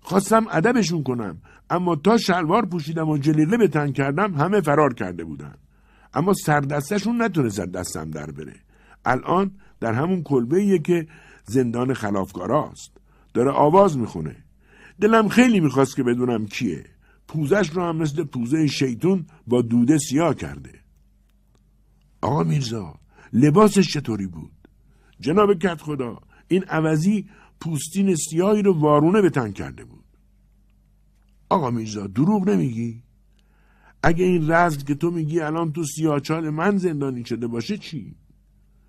خواستم ادبشون کنم. اما تا شلوار پوشیدم و جلیله به تن کردم همه فرار کرده بودن. اما سردستشون نتونست دستم در بره. الان در همون کلبه که زندان خلافکاراست. داره آواز می‌خونه. دلم خیلی می‌خواست که بدونم کیه. پوزش رو هم مثل پوزه شیطون با دوده سیاه کرده. آقا میرزا لباسش چطوری بود؟ جناب کت خدا این عوضی پوستین سیاهی رو وارونه به تن کرده بود. آقا میرزا دروغ نمیگی؟ اگه این رزل که تو میگی الان تو سیاچال من زندانی شده باشه چی؟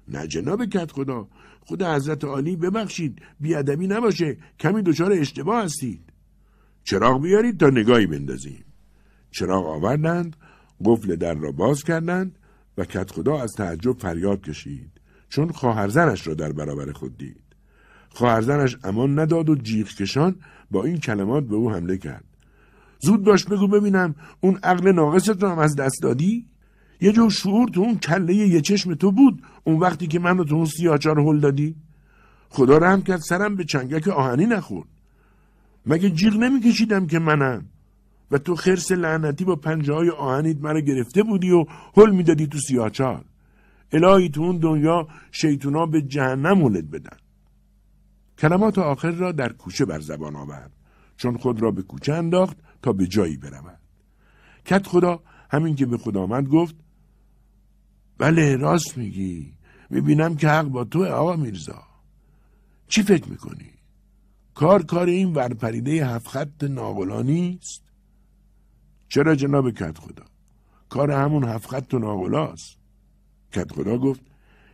نه جناب کت خدا خدا حضرت عالی ببخشید بیادبی نباشه کمی دچار اشتباه هستید. چراغ بیارید تا نگاهی بندازیم. چراغ آوردند قفل در را باز کردند و کت خدا از تعجب فریاد کشید چون خواهرزنش را در برابر خود دید. خواهرزنش امان نداد و جیغ کشان با این کلمات به او حمله کرد. زود باش بگو ببینم اون عقل ناقصت رو هم از دست دادی؟ یه جو شعور تو اون کله یه چشم تو بود اون وقتی که منو تو اون سیاچار هل دادی؟ خدا رحم کرد سرم به چنگک آهنی نخورد. مگه جیغ نمیکشیدم که منم؟ و تو خرس لعنتی با پنجه های آهنیت مرا گرفته بودی و حل می‌دادی تو سیاچال الهی تو اون دنیا شیطونا به جهنم ولد بدن. کلمات آخر را در کوچه بر زبان آورد. چون خود را به کوچه انداخت تا به جایی برود. کت خدا همین که به خود آمد گفت بله راست میگی. می‌بینم که حق با تو آقا میرزا. چی فکر می‌کنی؟ کار کار این ورپریده هفت خط ناغلا نیست؟ چرا جناب کت خدا؟ کار همون هفت خط ناغلاست. کت خدا گفت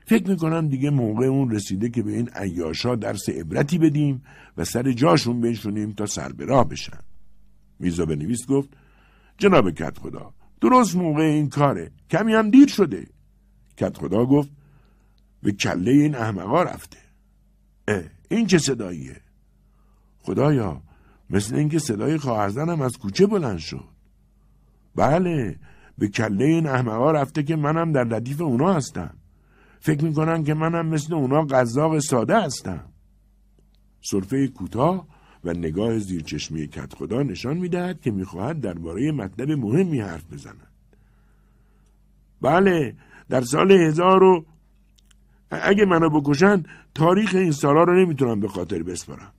فکر می‌کنم دیگه موقع اون رسیده که به این عیاشا درس عبرتی بدیم و سر جاشون بنشونیم تا سر به راه بشن. میزا بنویس گفت جناب کت خدا درست موقع این کاره. کمی هم دیر شده. کت خدا گفت به کله این احمقا رفته. اه این چه صداییه؟ خدایا مثل اینکه صدای خواهرزنم از کوچه بلند شد. بله به کله این احمقا رفته که منم در ردیف اونا هستم. فکر می‌کنن که منم مثل اونا قذاق ساده هستم. صرفه کوتاه و نگاه زیرچشمی کت خدا نشان می‌دهد که می‌خواهد درباره مطلب مهمی حرف بزند. بله در سال هزار و اگه منو بکشن تاریخ این سالا رو نمی‌تونم به خاطر بسپارم.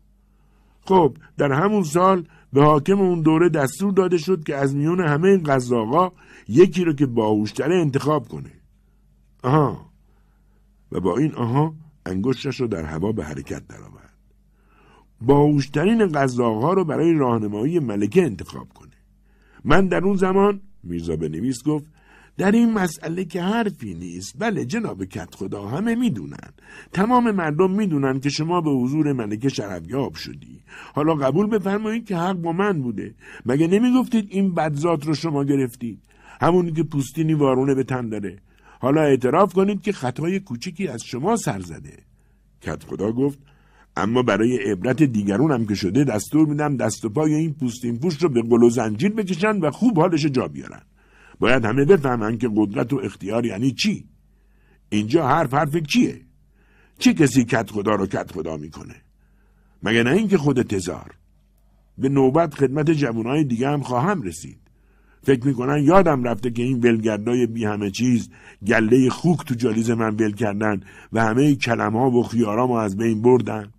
خب در همون سال به حاکم اون دوره دستور داده شد که از میون همه این قزاقا یکی رو که باهوشتره انتخاب کنه. آها. و با این آها انگشتش رو در هوا به حرکت درآورد. باهوشترین قزاقها رو برای راهنمایی ملکه انتخاب کنه. من در اون زمان میرزا بنویس گفت در این مسئله که حرفی نیست. بله جناب کت خدا همه می‌دونن. تمام مردم می‌دونن که شما به حضور ملکه شرفیاب شدی. حالا قبول بفرمایید که حق با من بوده. مگه نمی‌گفتید این بدذات رو شما گرفتید؟ همونی که پوستینی وارونه به تن داره. حالا اعتراف کنید که خطای کوچکی از شما سر زده. کت خدا گفت اما برای عبرت دیگرونم که شده دستور میدم دست و پای این پوستین پوش رو به قل و زنجیر بکشن و خوب حالش جا بیارن. باید همه بفهمن که قدرت و اختیار یعنی چی. اینجا حرف حرف کیه؟ چه کسی کت خدا رو کت خدا می‌کنه؟ مگه نه اینکه خود تزار. به نوبت خدمت جوانای دیگه هم خواهم رسید. فکر می‌کنن یادم رفته که این ولگردای بی همه چیز گله خوک تو جالیز من ول کردن و همه کلم ها و خیارام از بین بردن.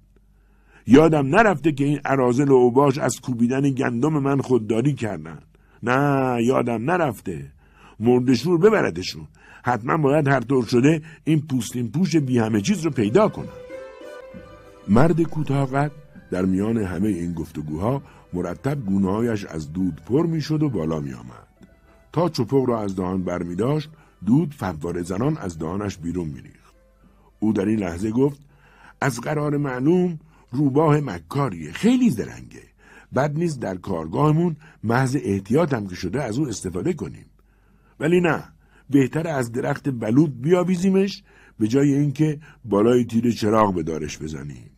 یادم نرفته که این عرازل و اوباش از کوبیدن گندم من خودداری کردن. نه یادم نرفته. مردشور ببردشون. حتما باید هر طور شده این پوستین پوش بی همه چیز رو پیدا کنم مرد کوتاه در میان همه این گفتگوها مرتب گونههایش از دود پر می‌شد و بالا می آمد. تا چپق را از دهان بر می داشت دود فواره زنان از دهانش بیرون می ریخت. او در این لحظه گفت از قرار معلوم روباه مکاریه خیلی زرنگه بد نیست در کارگاهمون محض احتیاطم که شده از او استفاده کنیم ولی نه بهتر از درخت بلود بیاویزیمش به جای اینکه بالای تیر چراغ به دارش بزنیم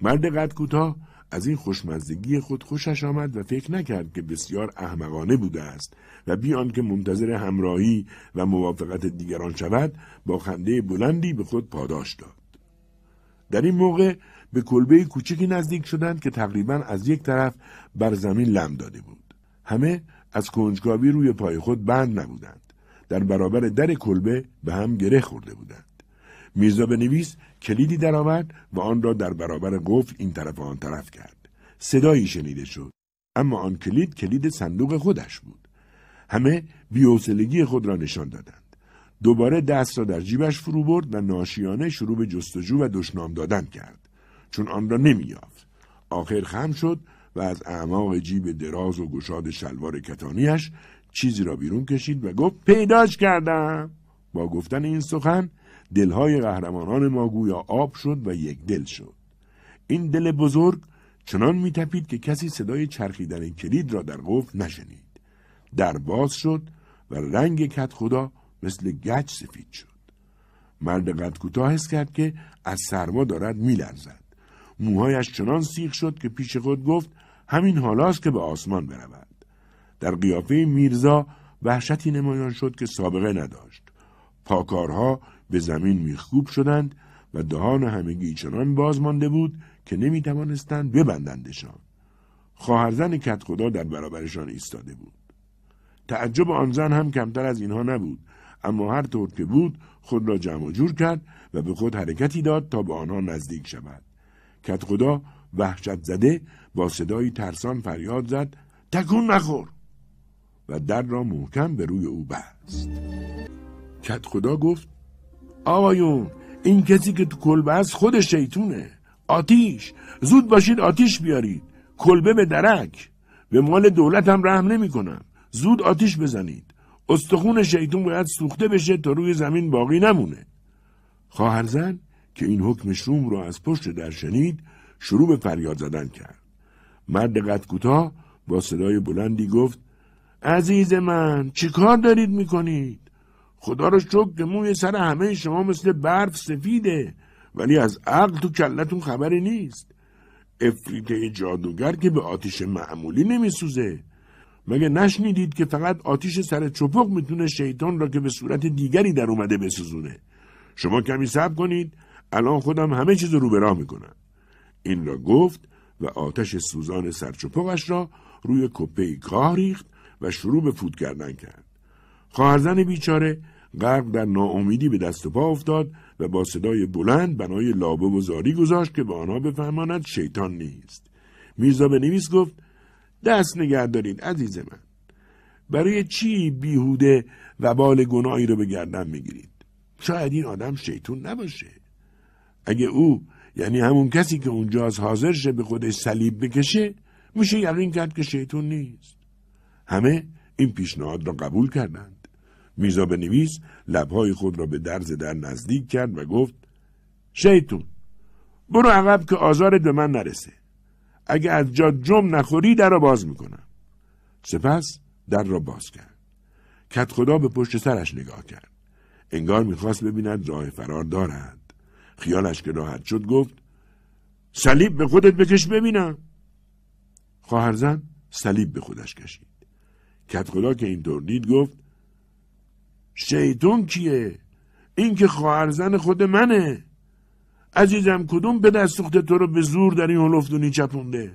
مرد قد کوتاه از این خوشمزدگی خود خوشش آمد و فکر نکرد که بسیار احمقانه بوده است و بیان که منتظر همراهی و موافقت دیگران شود با خنده بلندی به خود پاداش داد. در این موقع به کلبه کوچکی نزدیک شدند که تقریبا از یک طرف بر زمین لم داده بود. همه از کنجکاوی روی پای خود بند نبودند. در برابر در کلبه به هم گره خورده بودند. میرزا بنویس کلیدی درآورد و آن را در برابر قفل این طرف و آن طرف کرد. صدایی شنیده شد. اما آن کلید کلید صندوق خودش بود. همه بیوسلگی خود را نشان دادند. دوباره دست را در جیبش فرو برد و ناشیانه شروع به جستجو و دشنام دادن کرد. چون آن را نمییافت. آخر خم شد و از اعماق جیب دراز و گشاد شلوار کتانیش چیزی را بیرون کشید و گفت پیداش کردم. با گفتن این سخن دلهای قهرمانان ما گویا آب شد و یک دل شد. این دل بزرگ چنان میتپید که کسی صدای چرخیدن کلید را در قفل نشنید. در باز شد و رنگ کت خدا مثل گچ سفید شد. مرد قد کوتاه حس کرد که از سرما دارد میلرزد. موهایش چنان سیخ شد که پیش خود گفت همین حالاست که به آسمان برود. در قیافه میرزا وحشتی نمایان شد که سابقه نداشت. پاکارها به زمین میخکوب شدند و دهان همگی چنان باز مانده بود که نمی توانستند ببندندشان. خواهرزن کت خدا در برابرشان ایستاده بود. تعجب آن زن هم کمتر از اینها نبود اما هر طور که بود خود را جمع جور کرد و به خود حرکتی داد تا به آنها نزدیک شود. کت خدا وحشت زده با صدایی ترسان فریاد زد تکون نخور و در را محکم به روی او بست. کت خدا گفت آقایون این کسی که تو کلبه است خود شیطونه. آتیش. زود باشید آتیش بیارید. کلبه به درک. به مال دولتم رحم نمی کنم زود آتیش بزنید. استخون شیطون باید سوخته بشه تا روی زمین باقی نمونه. خواهرزن که این حکم شوم رو از پشت در شنید شروع به فریاد زدن کرد. مرد قد کوتاه با صدای بلندی گفت عزیز من چی کار دارید می‌کنید؟ خدا رو شکر که موی سر همه شما مثل برف سفیده ولی از عقل تو کلتون خبری نیست. افریته جادوگر که به آتیش معمولی نمیسوزه. مگه نشنیدید که فقط آتیش سر چپق می‌تونه شیطان را که به صورت دیگری در اومده بسوزونه؟ شما کمی صبر کنید الان خودم همه چیز رو به راه می‌کنم. این را گفت و آتش سوزان سرچپقش را روی کپه کاه ریخت و شروع به فوت کردن کرد. خواهرزن بیچاره غرق در ناامیدی به دست و پا افتاد و با صدای بلند بنای لابه و زاری گذاشت که به آنها بفهماند شیطان نیست. میرزا به نویس گفت دست نگه دارید عزیز من. برای چی بیهوده و بال گناهی رو به گردن می‌گیرید؟ شاید این آدم شیطون نباشه. اگه او یعنی همون کسی که اونجاست حاضر شه به خودش صلیب بکشه میشه یقین کرد که شیطون نیست. همه این پیشنهاد را قبول کردند. میزا نویس لبهای خود را به درز در نزدیک کرد و گفت شیطون برو عقب که آزارت به من نرسه. اگه از جا جم نخوری در را باز می‌کنم. سپس در را باز کرد. کت خدا به پشت سرش نگاه کرد. انگار می‌خواست ببیند راه فرار دارد. خیالش که راحت شد گفت صلیب به خودت بکش ببینم. خواهرزن صلیب به خودش کشید. کت خدا که اینطور دید گفت شیطون کیه؟ این که خواهرزن خود منه. عزیزم کدوم به دست سوخت تو رو به زور در این هلفدونی چپونده؟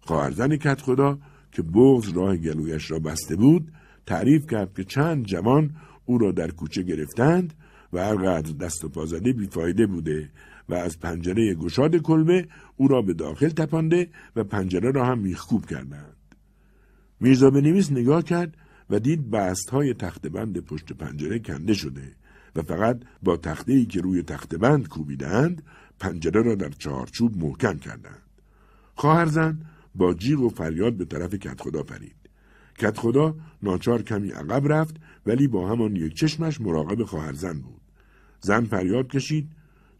خواهرزن کت خدا که بغز راه گلویش را بسته بود تعریف کرد که چند جوان او را در کوچه گرفتند و هرقدر دست و پا زده بیفایده بوده و از پنجره گشاد کلبه او را به داخل تپانده و پنجره را هم میخکوب کردند. میرزا بنویس نگاه کرد و دید بست های تخت بند پشت پنجره کنده شده و فقط با تخته ای که روی تخت بند کوبیدند پنجره را در چهارچوب محکم کردند. خواهرزن با جیغ و فریاد به طرف کدخدا پرید. کدخدا ناچار کمی عقب رفت ولی با همان یک چشمش مراقب خواهرزن بود. زن فریاد کشید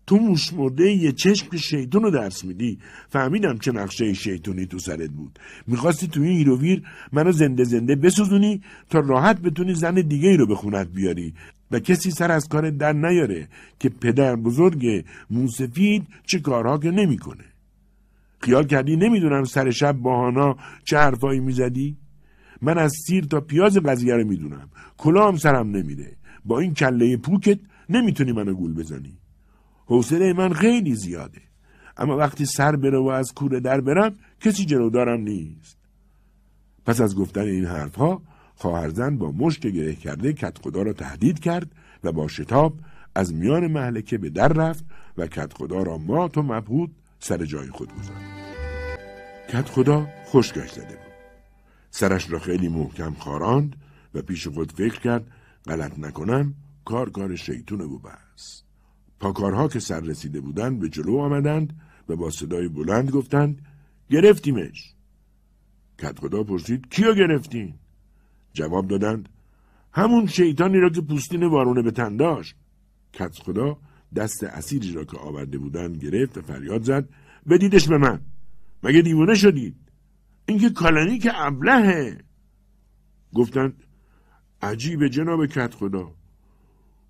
تو موش مرده یه چشم که شیطون رو درس میدی. فهمیدم چه نقشه شیطونی تو سرت بود. می‌خواستی تو این هیر و ویر منو زنده زنده بسوزونی تا راحت بتونی زن دیگه ای رو به خونت بیاری. و کسی سر از کار در نیاره که پدر بزرگ موسفید چه کارها که نمی‌کنه. خیال کردی نمی‌دونم سر شب باهانا چه حرفایی می‌زدی؟ من از سیر تا پیاز قضیه رو می‌دونم. کلام سرم نمیده. با این کله پوکت نمی‌تونی منو گول بزنی. حوصله من خیلی زیاده. اما وقتی سر بره و از کوره در برم کسی جلودارم نیست. پس از گفتن این حرفها خواهرزن با مشت گره کرده کت خدا را تهدید کرد و با شتاب از میان محلکه به در رفت و کت خدا را مات و مبهود سر جای خود گذارد کت خدا خشکش زده بود. سرش را خیلی محکم خاراند و پیش خود فکر کرد غلط نکنم کار کار شیطون و بس. پاکارها که سر رسیده بودند به جلو آمدند و با صدای بلند گفتند گرفتیمش. کت خدا پرسید کیو گرفتین؟ جواب دادند همون شیطانی را که پوستین وارونه به تن داشت. کت خدا دست اسیری را که آورده بودند گرفت و فریاد زد بدیدش به من. مگه دیوانه شدید؟ اینکه کالانی که ابلهه. گفتند عجیب جناب کت خدا.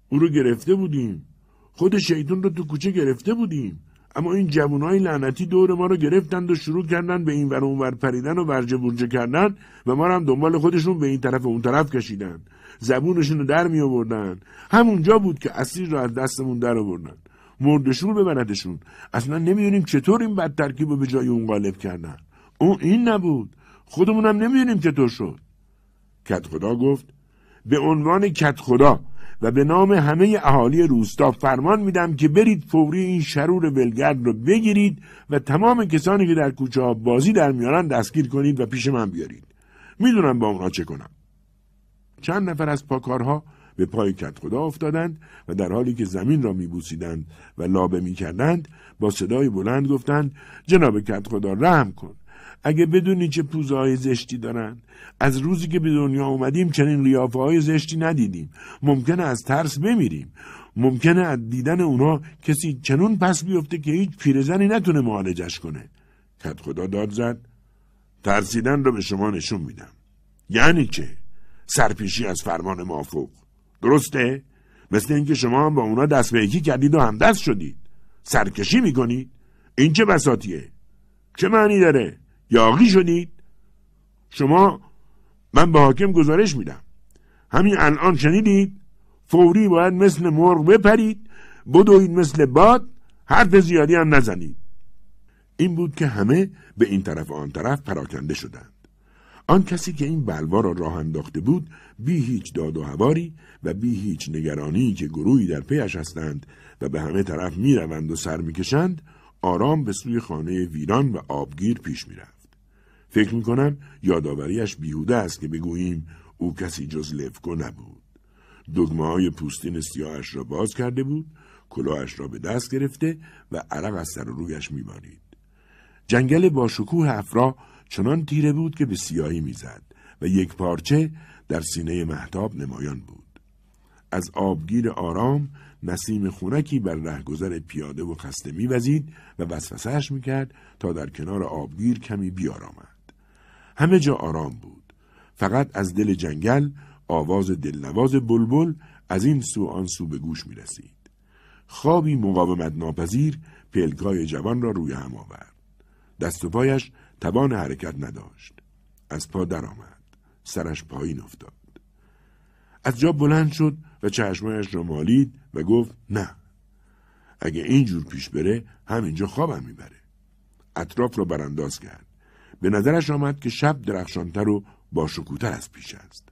او رو گرفته بودیم. خود شیطون رو تو کوچه گرفته بودیم. اما این جوانای لعنتی دور ما رو گرفتند و شروع کردن به این ور اونور پریدن و ورجه برجه کردن و ما هم دنبال خودشون به این طرف و اون طرف کشیدن زبونشون رو در می آوردن همونجا بود که اسیر رو از دستمون در آوردن مردشون ببردشون اصلا نمی‌دونیم چطور این بد ترکیب رو به جای اون غالب کردن. اون این نبود. خودمونم نمی‌دونیم چطور شد. کت خدا گفت به عنوان کت خدا و به نام همه اهالی روستا فرمان میدم که برید فوری این شرور ولگرد رو بگیرید و تمام کسانی که در کوچه بازی در میارن دستگیر کنید و پیش من بیارید. می‌دونم با اونها چه کنم. چند نفر از پاکارها به پای کت خدا افتادند و در حالی که زمین را میبوسیدند و لابه می‌کردند با صدای بلند گفتند جناب کت خدا رحم کن. اگه بدونی چه پوزه های زشتی دارن. از روزی که به دنیا اومدیم چنین ریافه های زشتی ندیدیم. ممکنه از ترس بمیریم. ممکنه از دیدن اونا کسی چنون پس بیفته که هیچ پیرزنی نتونه معالجش کنه. کت خدا داد زد. ترسیدن رو به شما نشون میدم. یعنی چه؟ سرپیشی از فرمان مافوق. درسته؟ مثل اینکه شما هم با اونا دست به یکی کردید و همدست شدید. سرکشی می‌کنید. این چه بساتیه؟ چه معنی داره؟ یاقی شدید. شما من به حاکم گزارش میدم. همین الان شنیدید؟ فوری باید مثل مرغ بپرید بدوید مثل باد حرف زیادی هم نزنید. این بود که همه به این طرف و آن طرف پراکنده شدند. آن کسی که این بلوا را راه انداخته بود بی هیچ داد و هواری و بی هیچ نگرانی که گروهی در پیش هستند و به همه طرف می‌روند و سر می‌کشند آرام به سوی خانه ویران و آبگیر پیش می‌رفت. فکر می‌کنم یادآوریش بیهوده است که بگوییم او کسی جز لفکو نبود. دگمه های پوستین سیاهش را باز کرده بود کلاهش را به دست گرفته و عرق از سر رویش میبارید جنگل با شکوه افرا چنان تیره بود که به سیاهی می‌زد و یک پارچه در سینه محتاب نمایان بود. از آبگیر آرام نسیم خونکی بر رهگذر پیاده و خسته میوزید و وسوسهش می‌کرد تا در کنار آبگیر کمی بیارامد. همه جا آرام بود فقط از دل جنگل آواز دلنواز بلبل از این سو آن سو به گوش می رسید. خوابی مقاومت ناپذیر پلکای جوان را روی هم آورد. دست و پایش توان حرکت نداشت. از پا درآمد. سرش پایین افتاد. از جا بلند شد و چشمایش را مالید و گفت نه. اگه اینجور پیش بره همینجا خوابم می‌بره. اطراف را برانداز کرد. به نظرش آمد که شب درخشانتر و با از پیش است.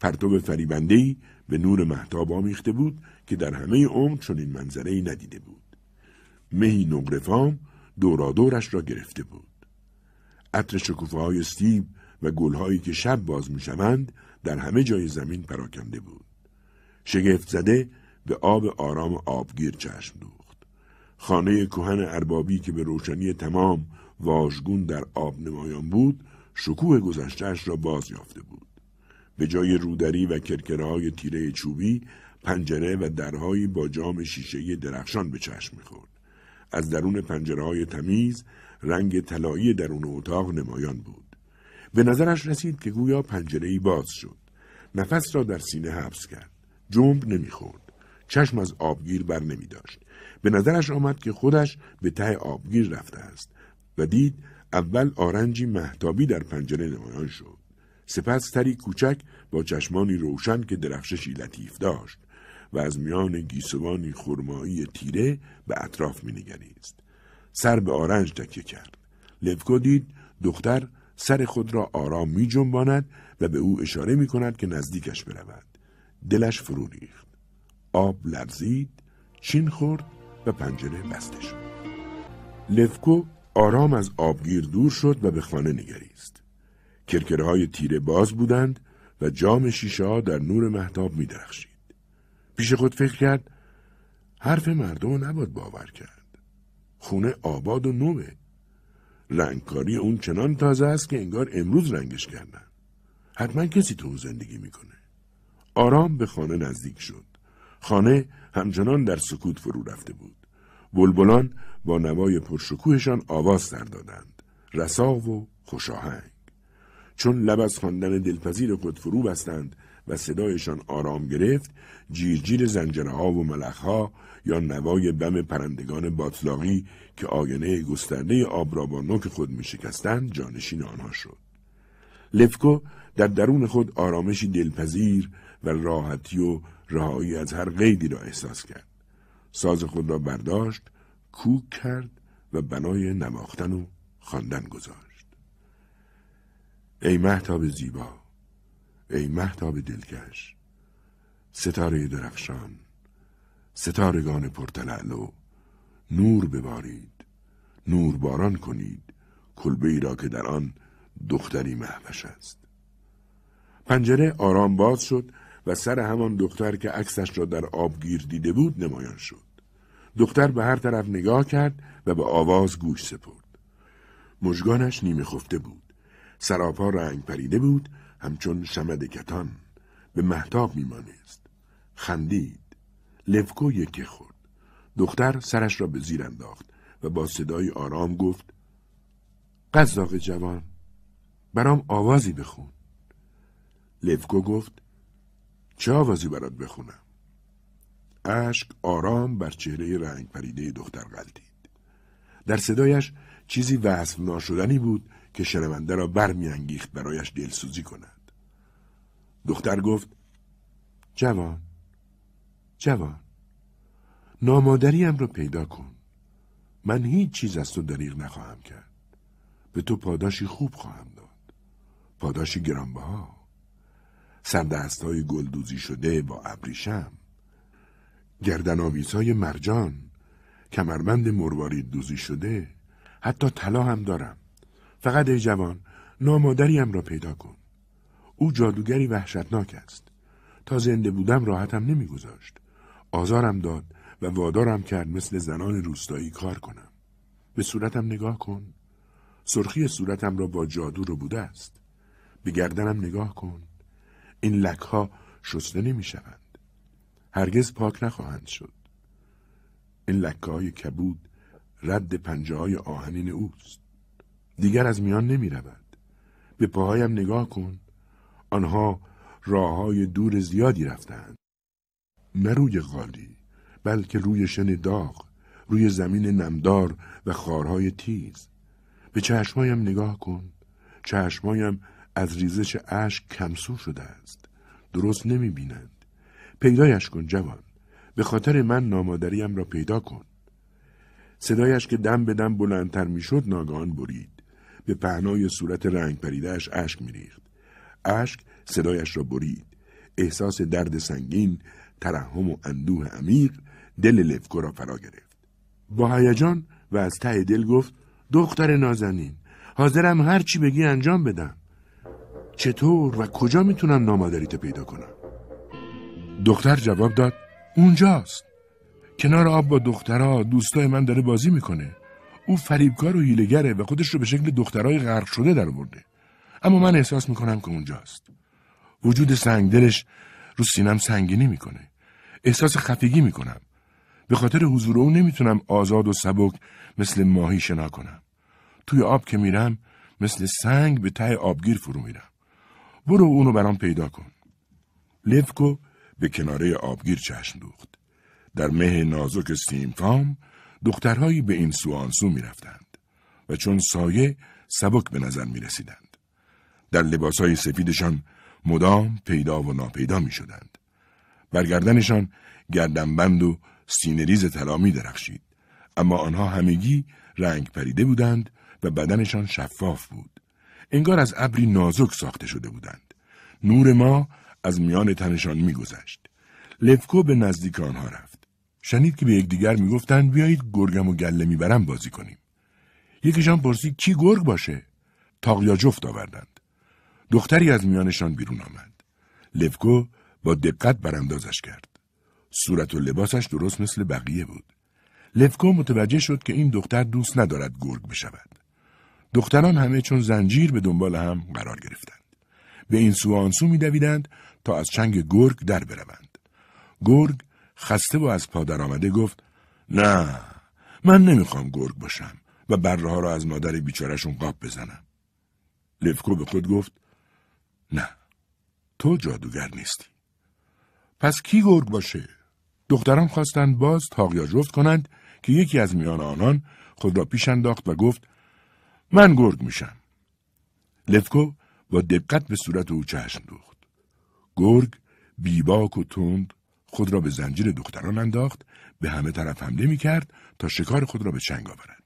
پرتو فریبندهی به نور محتاب آمیخته بود که در همه عمر چنین منظره ندیده بود. مهی نقرفام دورادورش را گرفته بود. عطر شکوفه های سیب و گلهایی که شب باز می‌شوند در همه جای زمین پراکنده بود. شگفت زده به آب آرام آبگیر چشم دوخت. خانه کهن اربابی که به روشنی تمام واژگون در آب نمایان بود شکوه گذشتهش را باز یافته بود. به جای رودری و کرکرهای تیره چوبی پنجره و درهایی با جام شیشه درخشان به چشم می‌خورد. از درون پنجره های تمیز رنگ طلایی درون اتاق نمایان بود. به نظرش رسید که گویا پنجره باز شد. نفس را در سینه حبس کرد. جنب نمی‌خورد. چشم از آبگیر بر نمی داشت. به نظرش آمد که خودش به ته آبگیر رفته است و دید اول آرنجی محتابی در پنجره نمایان شد. سپس تری کوچک با چشمانی روشن که درخششی لطیف داشت و از میان گیسوانی خرمایی تیره به اطراف مینگریست. سر به آرنج تکیه کرد. لفکو دید دختر سر خود را آرام می جنباند و به او اشاره می کند که نزدیکش برود. دلش فرو ریخت. آب لرزید چین خورد و پنجره بسته شد. لفکو آرام از آبگیر دور شد و به خانه نگریست کرکره های تیره باز بودند و جام شیشه ها در نور محتاب می درخشید. پیش خود فکر کرد حرف مردم نباید باور کرد. خونه آباد و نوه. رنگکاری اون چنان تازه است که انگار امروز رنگش کردن. حتما کسی تو اون زندگی می‌کنه. آرام به خانه نزدیک شد. خانه همچنان در سکوت فرو رفته بود. بلبلان با نوای پرشکوهشان آواز سر دادند. رسا و خوشاهنگ. چون لب از خواندن دلپذیر خود فرو بستند و صدایشان آرام گرفت جیرجیر زنجره ها و ملخ ها یا نوای بم پرندگان باطلاقی که آینه گسترده آب را با نوک خود می شکستند جانشین آنها شد. لفکو در درون خود آرامشی دلپذیر و راحتی و رهایی از هر قیدی را احساس کرد. ساز خود را برداشت، کوک کرد و بنای نواختن و خواندن گذاشت. ای محتاب زیبا ای محتاب دلکش ستاره درخشان ستارگان پرتلعلو نور ببارید نور باران کنید کلبه ای را که در آن دختری محوش است پنجره آرام باز شد و سر همان دختر که عکسش را در آبگیر دیده بود نمایان شد دختر به هر طرف نگاه کرد و به آواز گوش سپرد مژگانش نیمه خفته بود. سراپا رنگ پریده بود همچون شمد کتان. به محتاب میمانست. خندید. لفکو یکی خورد. دختر سرش را به زیر انداخت و با صدای آرام گفت قزاق جوان برام آوازی بخون. لفکو گفت چه آوازی برات بخونم؟ اشک آرام بر چهره رنگ پریده دختر غلطید. در صدایش چیزی وصف ناشدنی بود که شنونده را برمیانگیخت برایش دلسوزی کند. دختر گفت جوان جوان نامادریم را پیدا کن. من هیچ چیز از تو دریغ نخواهم کرد. به تو پاداشی خوب خواهم داد. پاداشی گرانبها. سردست های گلدوزی شده با ابریشم. گردن های مرجان. کمربند مروارید دوزی شده. حتی طلا هم دارم. فقط ای جوان نامادریم را پیدا کن. او جادوگری وحشتناک است. تا زنده بودم راحتم نمیگذاشت. آزارم داد و وادارم کرد مثل زنان روستایی کار کنم. به صورتم نگاه کن. سرخی صورتم را با جادو رو بوده است. به گردنم نگاه کن. این لکها شسته نمی شوند. هرگز پاک نخواهند شد. این لکه های کبود رد پنجه های آهنین اوست. دیگر از میان نمی رود. به پاهایم نگاه کن. آنها راه های دور زیادی رفتند. نه روی غالی بلکه روی شن داغ روی زمین نمدار و خارهای تیز به چشمایم نگاه کن چشمایم از ریزش اشک کمسو شده است درست نمی بینند پیدایش کن جوان. به خاطر من نامادریم را پیدا کن. صدایش که دم به دم بلندتر می‌شد ناگهان برید. به پهنای صورت رنگ پریدهش اشک میریخت. اشک صدایش را برید. احساس درد سنگین ترحم و اندوه عمیق دل لفکو را فرا گرفت. با هیجان و از ته دل گفت دختر نازنین حاضرم هر چی بگی انجام بدم. چطور و کجا می‌تونم نامادریت پیدا کنم؟ دختر جواب داد اونجاست کنار آب با دخترها دوستای من داره بازی می‌کنه او فریبکار و هیلگره و خودش رو به شکل دخترای غرق شده در برده اما من احساس می‌کنم که اونجاست وجود سنگدلش رو سینم سنگینی می‌کنه احساس خفگی می‌کنم به خاطر حضور او نمی‌تونم آزاد و سبک مثل ماهی شنا کنم. توی آب که میرم مثل سنگ به ته آبگیر فرو میرم. برو اونو برام پیدا کن. لفکو به کناره آبگیر چشم دوخت. در مه نازک سیمفام دخترهایی به این سو آنسو می‌رفتند و چون سایه سبک به نظر می رسیدند. در لباسهای سفیدشان مدام پیدا و ناپیدا می شدند. برگردنشان گردنبند و سینه‌ریز طلا می درخشید. اما آنها همگی رنگ پریده بودند و بدنشان شفاف بود. انگار از ابری نازک ساخته شده بودند. نور ما از میان تنشان میگذشت. لفکو به نزدیک آنها رفت. شنید که به یکدیگر می‌گفتند بیایید گرگم و گله می‌برم بازی کنیم. یکیشان پرسید کی گرگ باشه؟ تاقیا جفت آوردند. دختری از میانشان بیرون آمد. لفکو با دقت براندازش کرد. صورت و لباسش درست مثل بقیه بود. لفکو متوجه شد که این دختر دوست ندارد گرگ بشود. دختران همه چون زنجیر به دنبال هم قرار گرفتند. به این سو آنسو می دویدند تا از چنگ گرگ در بروند. گرگ خسته و از پادر آمده گفت نه من نمی‌خوام گرگ باشم و بره ها را از مادر بیچارشون قاب بزنم. لفکو به خود گفت نه تو جادوگر نیستی. پس کی گرگ باشه؟ دختران خواستند باز تاقیا جفت کنند که یکی از میان آنان خود را پیش انداخت و گفت من گرگ میشم. لفکو با دقت به صورت او چشم دوخت. گرگ بیباک و تند خود را به زنجیر دختران انداخت به همه طرف حمله می کرد تا شکار خود را به چنگ آورد.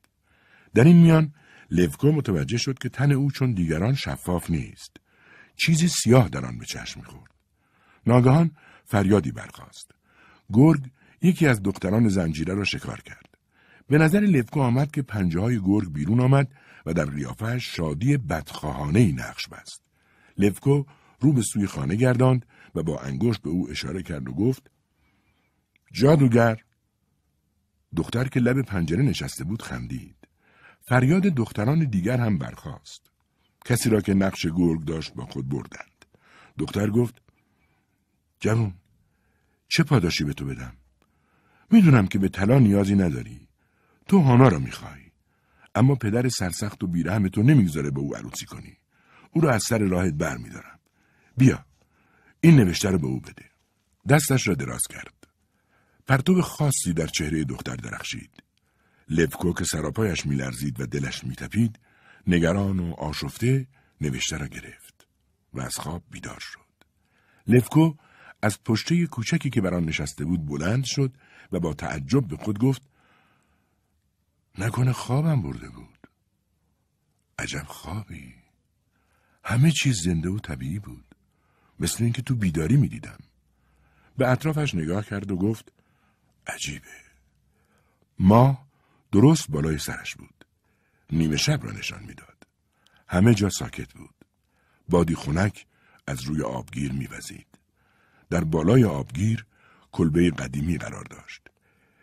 در این میان لفکو متوجه شد که تن او چون دیگران شفاف نیست. چیزی سیاه در آن به چشم می‌خورد. ناگهان فریادی برخاست. گرگ یکی از دختران زنجیره را شکار کرد. به نظر لفکو آمد که پنجه های گرگ بیرون آمد و در قیافهش شادی بدخواهانه ای نقش بست. لفکو رو به سوی خانه گرداند و با انگشت به او اشاره کرد و گفت جادوگر دختر که لب پنجره نشسته بود خندید. فریاد دختران دیگر هم برخاست. کسی را که نقش گرگ داشت با خود بردند. دختر گفت جوون چه پاداشی به تو بدم؟ می‌دونم که به طلا نیازی نداری. تو هانا را می‌خوای. اما پدر سرسخت و بیرحم تو نمی‌گذاره به او عروسی کنی. او را از سر راهت بر میدارم. بیا. این نوشته رو به او بده. دستش را دراز کرد. پرتو خاصی در چهره دختر درخشید. لبکو که سراپایش میلرزید و دلش میتپید نگران و آشفته نوشته را گرفت و از خواب بیدار شد. لفکو از پشته کوچکی که بر آن نشسته بود بلند شد و با تعجب به خود گفت نکنه خوابم برده بود. عجب خوابی. همه چیز زنده و طبیعی بود. مثل اینکه تو بیداری می‌دیدم. به اطرافش نگاه کرد و گفت عجیبه. ما درست بالای سرش بود. نیمه شب را نشان می‌داد. همه جا ساکت بود. بادی خونک از روی آبگیر میوزید. در بالای آبگیر کلبه قدیمی قرار داشت.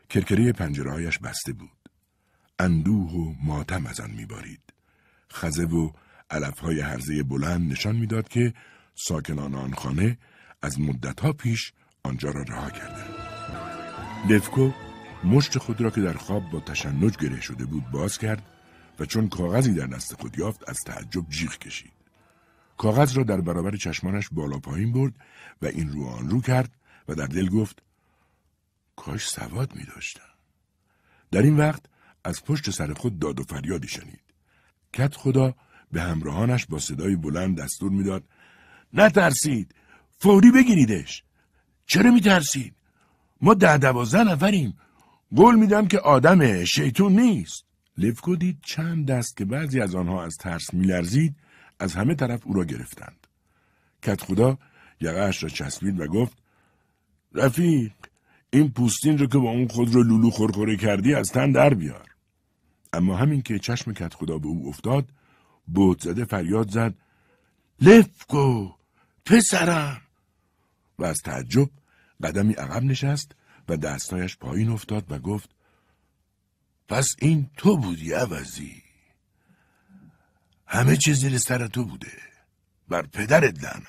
کرکره پنجرهایش بسته بود. اندوه و ماتم از آن میبارید. خزه و علفهای هرزه بلند نشان می‌داد که ساکنان آن خانه از مدتها پیش آنجا را رها کردند. لفکو مشت خود را که در خواب با تشنج گره شده بود باز کرد و چون کاغذی در دست خود یافت از تعجب جیغ کشید. کاغذ را در برابر چشمانش بالا پایین برد و این رو آن رو کرد و در دل گفت کاش سواد می داشتم. در این وقت از پشت سر خود داد و فریادی شنید. کت خدا به همراهانش با صدای بلند دستور می‌داد نترسید. فوری بگیریدش. چرا میترسید؟ ما ده دوازده نفریم. قول میدم که آدم شیطون نیست. لفکو دید چند دست که بعضی از آنها از ترس میلرزید از همه طرف او را گرفتند. کت خدا یقهاش را چسبید و گفت رفیق این پوستین رو که با اون خود رو لولو خورخوره کردی از تن در بیار. اما همین که چشم کت خدا به او افتاد بود زده فریاد زد لفکو پسرم. و از تعجب قدمی عقب نشست و دستایش پایین افتاد و گفت پس این تو بودی عوضی. همه چیز زیر سر تو بوده. بر پدرت لعنت.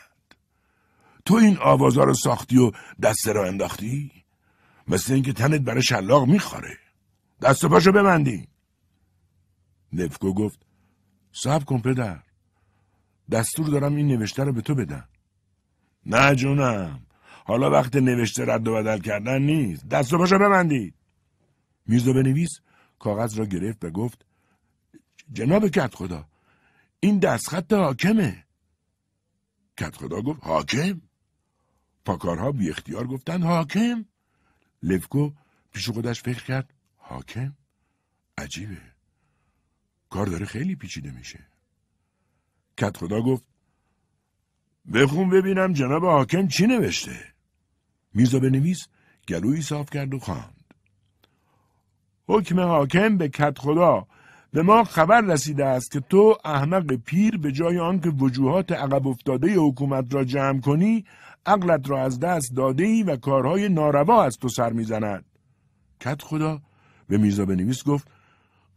تو این آوازا رو ساختی و دست را انداختی؟ مثل اینکه تنت برای شلاق میخواره دست و پاشو ببندی. نفکو گفت صبر کن پدر. دستور دارم این نوشته رو به تو بدم. نه جونم. حالا وقت نوشته رد و بدل کردن نیست. دست و پاشو ببندید. میرزا بنویس کاغذ را گرفت و گفت جناب کت خدا این دستخط حاکمه. کت خدا گفت حاکم؟ پاکارها بی اختیار گفتن حاکم؟ لفکو پیش خودش فکر کرد حاکم؟ عجیبه. کار داره خیلی پیچیده میشه. کت خدا گفت بخون ببینم جناب حاکم چی نوشته. میرزا بنویس گلویی صاف کرد و خواند. حکم حاکم به کت خدا به ما خبر رسیده است که تو احمق پیر به جای آنکه وجوهات عقب افتاده حکومت را جمع کنی عقلت را از دست داده ای و کارهای ناروا از تو سر می‌زند. کت خدا به میرزا بنویس گفت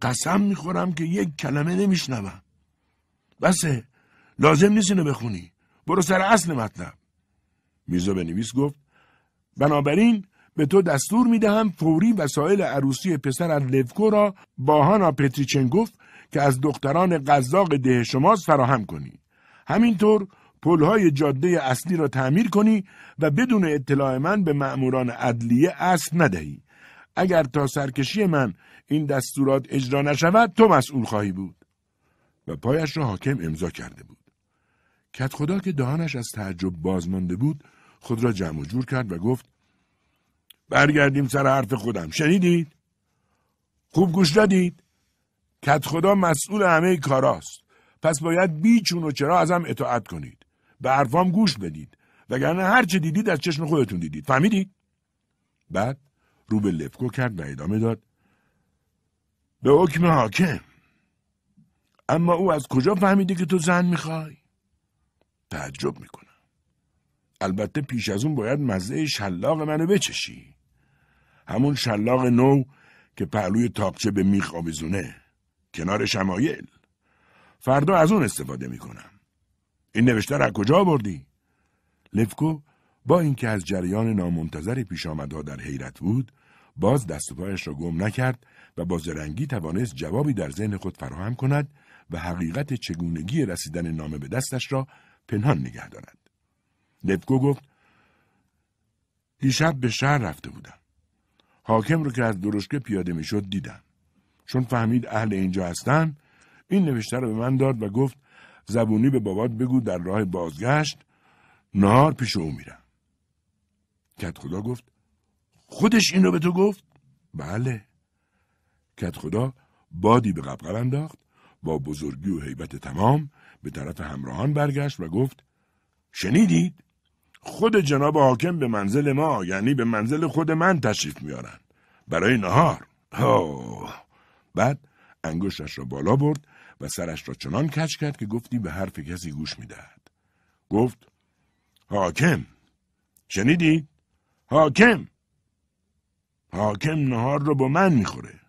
قسم می‌خورم که یک کلمه نمیشنوم. بسه. لازم نیست اینو بخونی. برو سر اصل مطلب. میرزا بنویس گفت بنابراین به تو دستور می‌دهم فوری وسایل عروسی پسر از لفکو را با هانا پتریچنگوف که از دختران قزاق ده شماست فراهم کنی. همینطور پلهای جاده اصلی را تعمیر کنی و بدون اطلاع من به مأموران عدلیه اصل ندهی. اگر تا سرکشی من این دستورات اجرا نشود تو مسئول خواهی بود. و پایش را حاکم امضا کرده بود. کت خدا که دهانش از تعجب بازمانده بود خود را جمع و جور کرد و گفت برگردیم سر حرف خودم. شنیدید؟ خوب گوش دادید؟ کت خدا مسئول همه کاراست. پس باید بیچون و چرا ازم اطاعت کنید. به حرفام گوش بدید. وگرنه هر چه دیدید از چشم خودتون دیدید. فهمیدید؟ بعد رو به لفکو کرد و ادامه داد به حکم حاکم. اما او از کجا فهمیده که تو زن می‌خوای؟ تعجب می‌کنم. البته پیش از اون باید مزه شلاق منو بچشی. همون شلاق نو که پهلوی تاقچه به میخ آویزونه. کنار شمایل. فردا از اون استفاده می‌کنم. این نوشته را کجا بردی؟ لفکو با اینکه از جریان نامنتظری پیش آمدها در حیرت بود باز دست و پایش را گم نکرد و با زرنگی توانست جوابی در ذهن خود فراهم کند و حقیقت چگونگی رسیدن نامه به دستش را پنهان نگه دارد. لفکو گفت دیشب به شهر رفته بودم. حاکم رو که از درشکه پیاده می‌شد دیدم. چون فهمید اهل اینجا هستن این نوشته رو به من داد و گفت زبونی به بابات بگو در راه بازگشت نهار پیش او میرم. کت خدا گفت خودش این رو به تو گفت؟ بله. کت خدا بادی به قبقب انداخت با بزرگی و حیبت تمام به طرف همراهان برگشت و گفت شنیدید؟ خود جناب حاکم به منزل ما یعنی به منزل خود من تشریف میارن برای نهار آه. بعد انگشتش را بالا برد و سرش را چنان کچ کرد که گفتی به حرف کسی گوش می‌دهد گفت حاکم شنیدی؟ حاکم حاکم نهار رو با من می‌خوره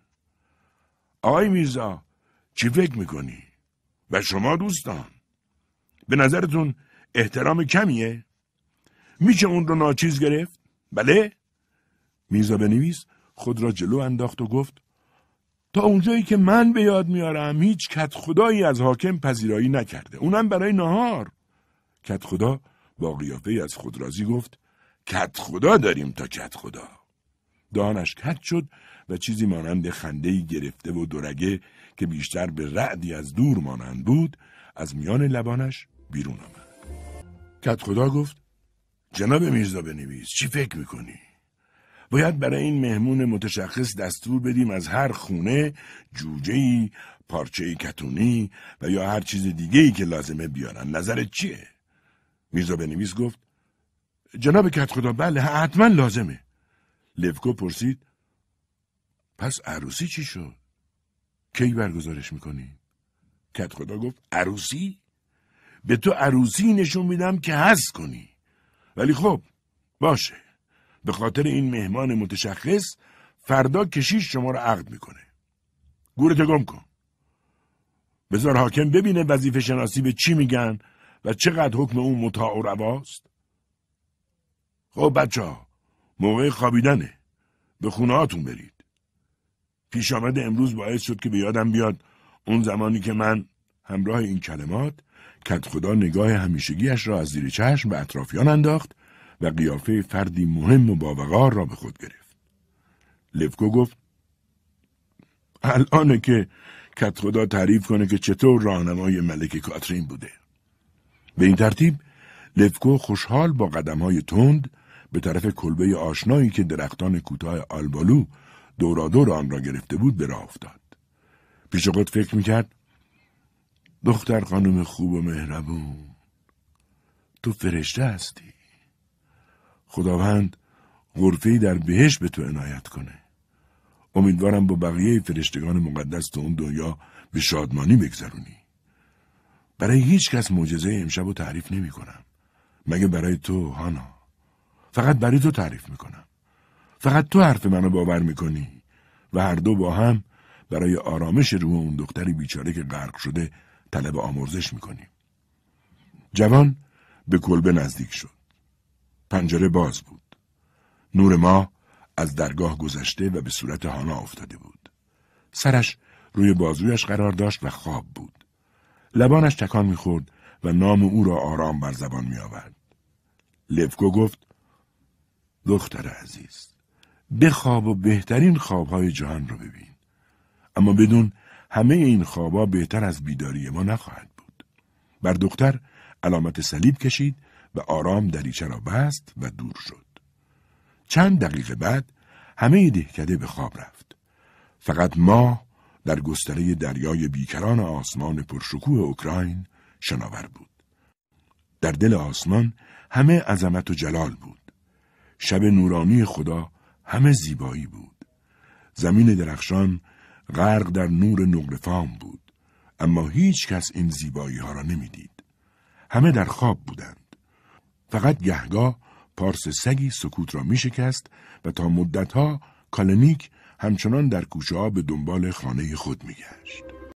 آقای میرزا چی فکر می‌کنی؟ و شما دوستان به نظرتون احترام کمیه؟ میشه اون رو ناچیز گرفت؟ بله؟ میرزا بنویس خود را جلو انداخت و گفت تا اونجایی که من به یاد میارم هیچ کت خدایی از حاکم پذیرایی نکرده اونم برای نهار کت خدا با قیافه از خودرازی گفت کت خدا داریم تا کت خدا دانش کت شد و چیزی مانند خندهی گرفته و درگه که بیشتر به رعدی از دور مانند بود از میان لبانش بیرون آمد کت خدا گفت جناب میرزا بنویس چی فکر می‌کنی؟ باید برای این مهمون متشخص دستور بدیم از هر خونه جوجهی، پارچه کتونی و یا هر چیز دیگه که لازمه بیارن. نظرت چیه؟ میرزا بنویس گفت جناب کت خدا بله حتما لازمه. لفکو پرسید پس عروسی چی شد؟ کی برگزارش می‌کنی؟ کت خدا گفت عروسی؟ به تو عروسی نشون میدم که هست کنی. ولی خب باشه. به خاطر این مهمان متشخص فردا کشیش شما رو عقد می‌کنه. گورت گم کن. بذار حاکم ببینه وظیفه شناسی به چی میگن و چقدر حکم اون مطاع و رواست. خب بچه ها موقع خوابیدنه. به خونه هاتون برید. پیش آمد امروز باعث شد که به یادم بیاد اون زمانی که من همراه این کلمات کت خدا نگاه همیشگیش را از زیر چشم به اطرافیان انداخت و قیافه فردی مهم و باوقار را به خود گرفت. لفکو گفت الانه که کت خدا تعریف کنه که چطور راهنمای ملک کاترین بوده. به این ترتیب لفکو خوشحال با قدم های تند به طرف کلبه آشنایی که درختان کوتاه آلبالو دورادور آن را گرفته بود به راه افتاد. پیش خود فکر می‌کرد دختر خانم خوب و مهربون تو فرشته هستی. خداوند غرفه در بهش به تو عنایت کنه. امیدوارم با بقیه فرشتگان مقدس تو اون دنیا به شادمانی بگذرونی. برای هیچ کس معجزه امشب رو تعریف نمی کنم. مگه برای تو هانا. فقط برای تو تعریف می‌کنم. فقط تو حرف منو باور می‌کنی و هر دو با هم برای آرامش روح اون دختری بیچاره که غرق شده طلب آمرزش می‌کنیم. جوان به کلبه نزدیک شد. پنجره باز بود. نور ما از درگاه گذشته و به صورت هانا افتاده بود. سرش روی بازویش قرار داشت و خواب بود. لبانش تکان می‌خورد و نام او را آرام بر زبان می آورد. لفکو گفت دختر عزیز بخواب و بهترین خوابهای جهان رو ببین. اما بدون همه این خوابها بهتر از بیداری ما نخواهد بود. بر دختر علامت صلیب کشید و آرام دریچه را بست و دور شد. چند دقیقه بعد همه دهکده به خواب رفت. فقط ما در گستره دریای بیکران آسمان پرشکوه اوکراین شناور بود. در دل آسمان همه عظمت و جلال بود. شب نورانی خدا همه زیبایی بود. زمین درخشان غرق در نور نقرفام بود. اما هیچ کس این زیبایی ها را نمی‌دید. همه در خواب بودند. فقط گهگاه پارس سگی سکوت را می شکست و تا مدتها کالنیک همچنان در کوچه به دنبال خانه خود می گشت.